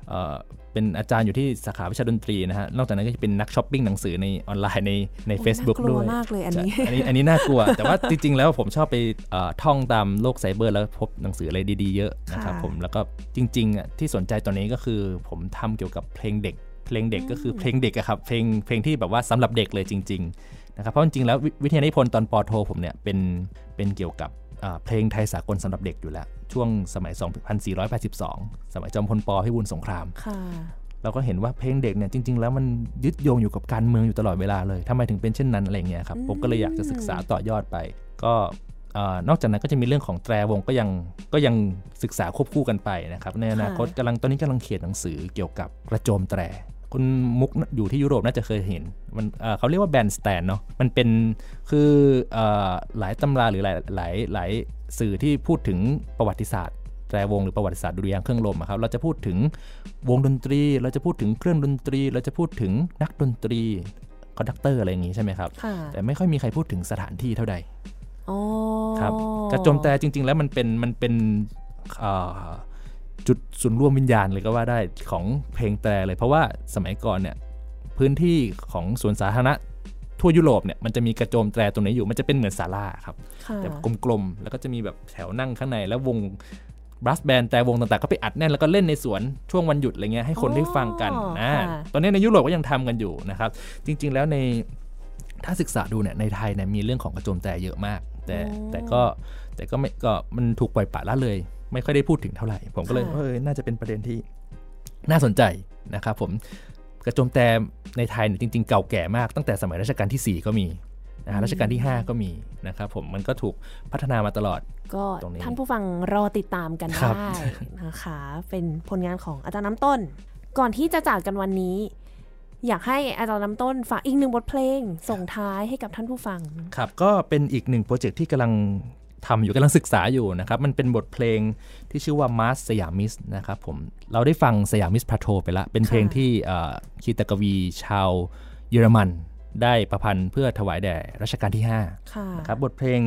เอ่อเป็นอาจารย์อยู่ที่สาขาวิชาดนตรีนะฮะ นอกจากนั้นก็จะเป็นนักช้อปปิ้งหนังสือในออนไลน์ในในโอ้ Facebook น่ากลัด้ววยมากเลยอันนี้ใช่อันนี้อันนี้น่ากลัว แต่ว่าจริง ๆ แล้วผมชอบไปเอ่อท่องตามโลกไซเบอร์แล้วพบหนังสืออะไรดี ๆ เยอะนะครับค่ะผม แล้วก็จริงๆอะที่สนใจตอนนี้ก็คือผมทำเกี่ยวกับเพลงเด็ก เพลงเด็กก็คือเพลงเด็กอะครับ เพลงเพลงที่แบบว่าสำหรับเด็กเลยจริง ๆ นะครับ เพราะจริงๆแล้ววิวิทยานิพนธ์ตอนปอโทผมเนี่ยเป็นเป็นเกี่ยวกับอ่า เพลงไทยสากลสำหรับเด็กอยู่แล้ว ช่วงสมัย 2482 สมัยจอมพลปพิบูลสงครามค่ะเราก็เห็นว่าเพลงเด็กเนี่ยจริง ๆ แล้วมันยึดโยงอยู่กับการเมืองอยู่ตลอดเวลาเลยทำไมถึงเป็นเช่นนั้นอะไรเงี้ยครับอืมผมก็เลยอยากจะศึกษาต่อยอดไป ก็เอ่อนอกจากนั้นก็จะมีเรื่องของแตรวงก็ยังก็ยังศึกษาควบคู่กันไปนะครับในอนาคตกำลังตอนนี้กำลังเขียนหนังสือเกี่ยวกับกระโจมแตร คุณมุกอยู่ที่ยุโรปน่าจะเคยเห็น มันเอ่อเขาเรียกว่า bandstand เนาะมันเป็นคือเอ่อหลายตำราหรือหลายหลายหลายสื่อที่พูดถึงประวัติศาสตร์แตรวงหรือประวัติศาสตร์ดุริยางค์เครื่องลมอะครับเราจะพูดถึงวงดนตรี เราจะพูดถึงเครื่องดนตรี เราจะพูดถึงนักดนตรี conductor อะไรอย่างงี้ใช่ไหมครับค่ะแต่ไม่ค่อยมีใครพูดถึงสถานที่เท่าใดอ๋อครับกระโจมแต่จริง ๆ แล้วมันเป็นมันเป็นเอ่อ จุดศูนย์รวมวิญญาณเลยก็ว่าได้ของเพลงแต่เลย เพราะว่าสมัยก่อนเนี่ยพื้นที่ของสวนสาธารณะทั่วยุโรปเนี่ยมันจะมีกระโจมแตรตรงนี้อยู่มันจะเป็นเหมือนศาลาครับค่ะแต่กลมๆแล้วก็จะมีแบบแถวนั่งข้างในแล้ววงบรัสแบนแต่วงต่างๆ ก็ไปอัดแน่นแล้วก็เล่นในสวนช่วงวันหยุดอะไรเงี้ยให้คนได้ฟังกันนะตอนนี้ในยุโรปก็ยังทำกันอยู่นะครับ จริง ๆ แล้วในถ้าศึกษาดูเนี่ยในไทยเนี่ยมีเรื่องของกระโจมแต่เยอะมาก แต่แต่ก็แต่ก็ไม่ก็มันถูกปล่อยปละละเลย ไม่ค่อยได้พูดถึงเท่าไหร่ ผมก็เลยเออน่าจะเป็นประเด็นที่น่าสนใจนะครับผมกระโจมแต่ในไทยเนี่ยจริง ๆ เก่าแก่มากตั้งแต่สมัยรัชกาลที่ 4 ก็มีนะฮะรัชกาลที่ 5 ก็มีนะครับผมมันก็ถูกพัฒนามาตลอด ก็ตรงนี้ท่านผู้ฟังรอติดตามกันครับได้นะคะ เป็นผลงานของอาจารย์น้ำต้น ก่อนที่จะจากกันวันนี้ อยากให้อาจารย์น้ำต้นฝากอีกหนึ่งบทเพลง ส่งท้ายให้กับท่านผู้ฟัง ครับก็เป็นอีกหนึ่งโปรเจกต์ที่กำลัง ทำอยู่กำลังศึกษาอยู่นะครับ มันเป็นบทเพลงที่ชื่อว่า March Siamese นะครับผมเราได้ฟัง Siamese Patrol ไปละ เป็นเพลงค่ะที่เอ่อคีตกวีชาวเยอรมันได้ประพันธ์เพื่อถวายแด่รัชกาลที่5ค่ะนะครับบทเพลง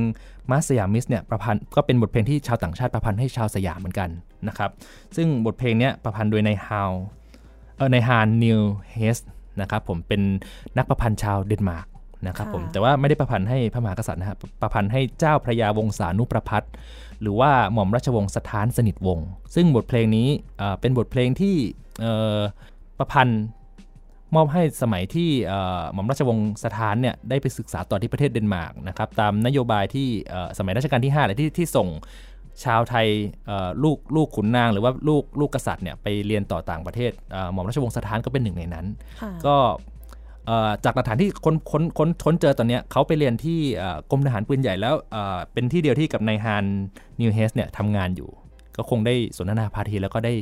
March Siamese เนี่ยประพันธ์ก็เป็นบทเพลงที่ชาวต่างชาติประพันธ์ให้ชาวสยามเหมือนกันนะครับซึ่งบทเพลงเนี้ยประพันธ์โดยนายฮาวเออนายฮานนิวเฮสนะครับผมเป็นนักประพันธ์ชาวเดนมาร์ก นะครับผมค่ะแต่ว่าไม่ได้ประพันธ์ให้พระมหากษัตริย์นะครับประพันธ์ให้เจ้าพระยาวงศานุประพัฒน์หรือว่าหม่อมราชวงศ์สถานสนิทวงศ์ซึ่งบทเพลงนี้เอ่อเป็นบทเพลงที่เอ่อประพันธ์มอบให้สมัยที่เอ่อหม่อมราชวงศ์สถานเนี่ยได้ไปศึกษาต่อที่ประเทศเดนมาร์กนะครับตามนโยบายที่เอ่อสมัยรัชกาลที่5เลยที่ที่ส่งชาวไทยเอ่อลูกลูกขุนนางหรือว่าลูกลูกกษัตริย์เนี่ยไปเรียนต่อต่างประเทศเอ่อหม่อมราชวงศ์สถานก็เป็นหนึ่งในนั้นค่ะก็เอ่อ จากหลักฐานที่ค้นค้นค้นค้นเจอตอนเนี้ยเขาไปเรียนที่กรมทหารปืนใหญ่แล้วเอ่อเป็นที่เดียวที่กับนายฮานนิวเฮสเนี่ยทำงานอยู่ ก็คงได้สนทนาพาทีแล้วก็ได้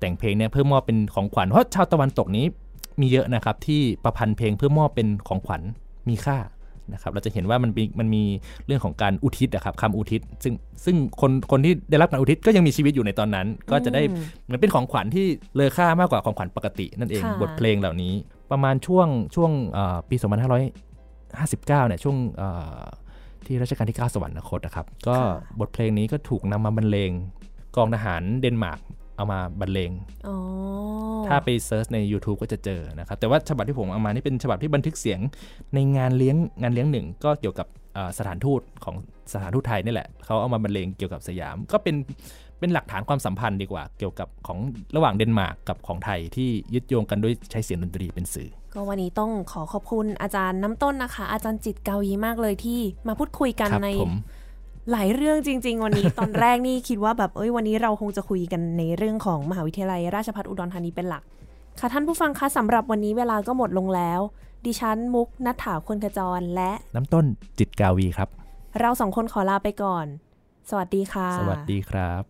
แต่งเพลงเนี่ยเพื่อมอบเป็นของขวัญเพราะชาวตะวันตกนี้มีเยอะนะครับที่ประพันธ์เพลงเพื่อมอบเป็นของขวัญมีค่า นะครับเราจะเห็นว่ามันมีมันมีเรื่องของการอุทิศนะครับคำอุทิศ ซึ่งซึ่งคนคนที่ได้รับการอุทิศก็ยังมีชีวิตอยู่ในตอนนั้น ก็จะได้อืมเหมือนเป็นของขวัญที่เลอค่ามากกว่าของขวัญปกติ นั่นเองค่ะบทเพลงเหล่านี้ ประมาณช่วงช่วงเอ่อปี 2559เนี่ยช่วงเอ่อที่รัชกาลที่ 9 สวรรคตนะครับ ก็บทเพลงนี้ก็ถูกนำมาบรรเลงกองทหารเดนมาร์ก เอามาบรรเลงอ๋อถ้าไป search ใน YouTube ก็จะเจอนะครับ แต่ว่าฉบับที่ผมเอามานี่เป็นฉบับที่บันทึกเสียงในงานเลี้ยงงานเลี้ยงหนึ่ง ก็เกี่ยวกับเอ่อสถานทูตของสถานทูตไทยนี่แหละเขาเอามาบรรเลงเกี่ยวกับสยาม ก็เป็นเป็นหลักฐานความสัมพันธ์ดีกว่า เกี่ยวกับของระหว่างเดนมาร์กกับของไทยที่ยึดโยงกันด้วยใช้เสียงดนตรีเป็นสื่อ ก็วันนี้ต้องขอขอบคุณอาจารย์น้ำต้นนะคะ อาจารย์จิตเกายีมากเลยที่มาพูดคุยกันครับในผม หลายเรื่องจริง ๆ วันนี้ตอนแรกนี่คิดว่าแบบเอ้ยวันนี้เราคงจะคุยกันในเรื่องของมหาวิทยาลัยราชภัฏอุดรธานีเป็นหลัก ค่ะท่านผู้ฟังคะสำหรับวันนี้เวลาก็หมดลงแล้ว ดิฉันมุกนัฐถาคนขจรและน้ำต้นจิตกาวีครับ เราสองคนขอลาไปก่อน สวัสดีค่ะ สวัสดีครับ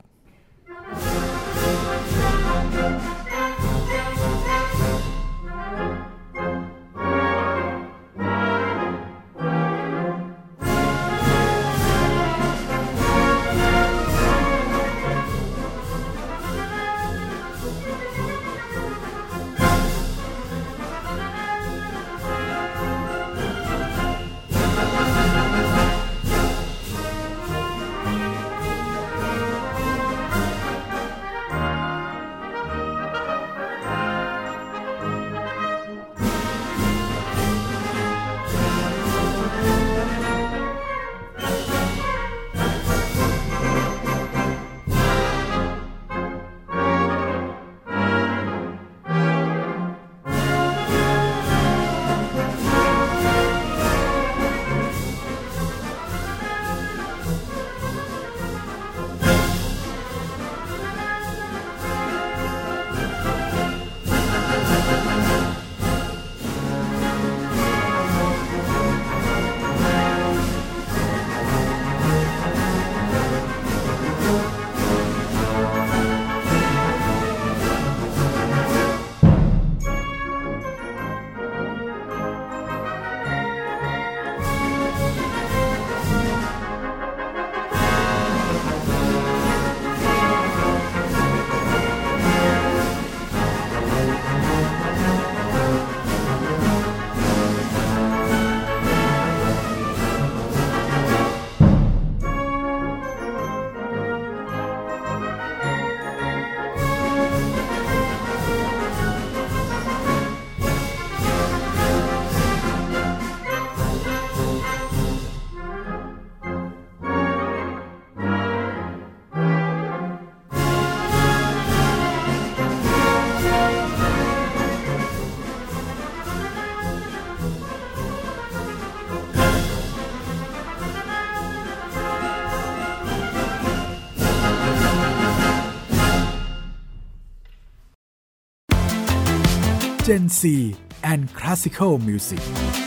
And Classical Music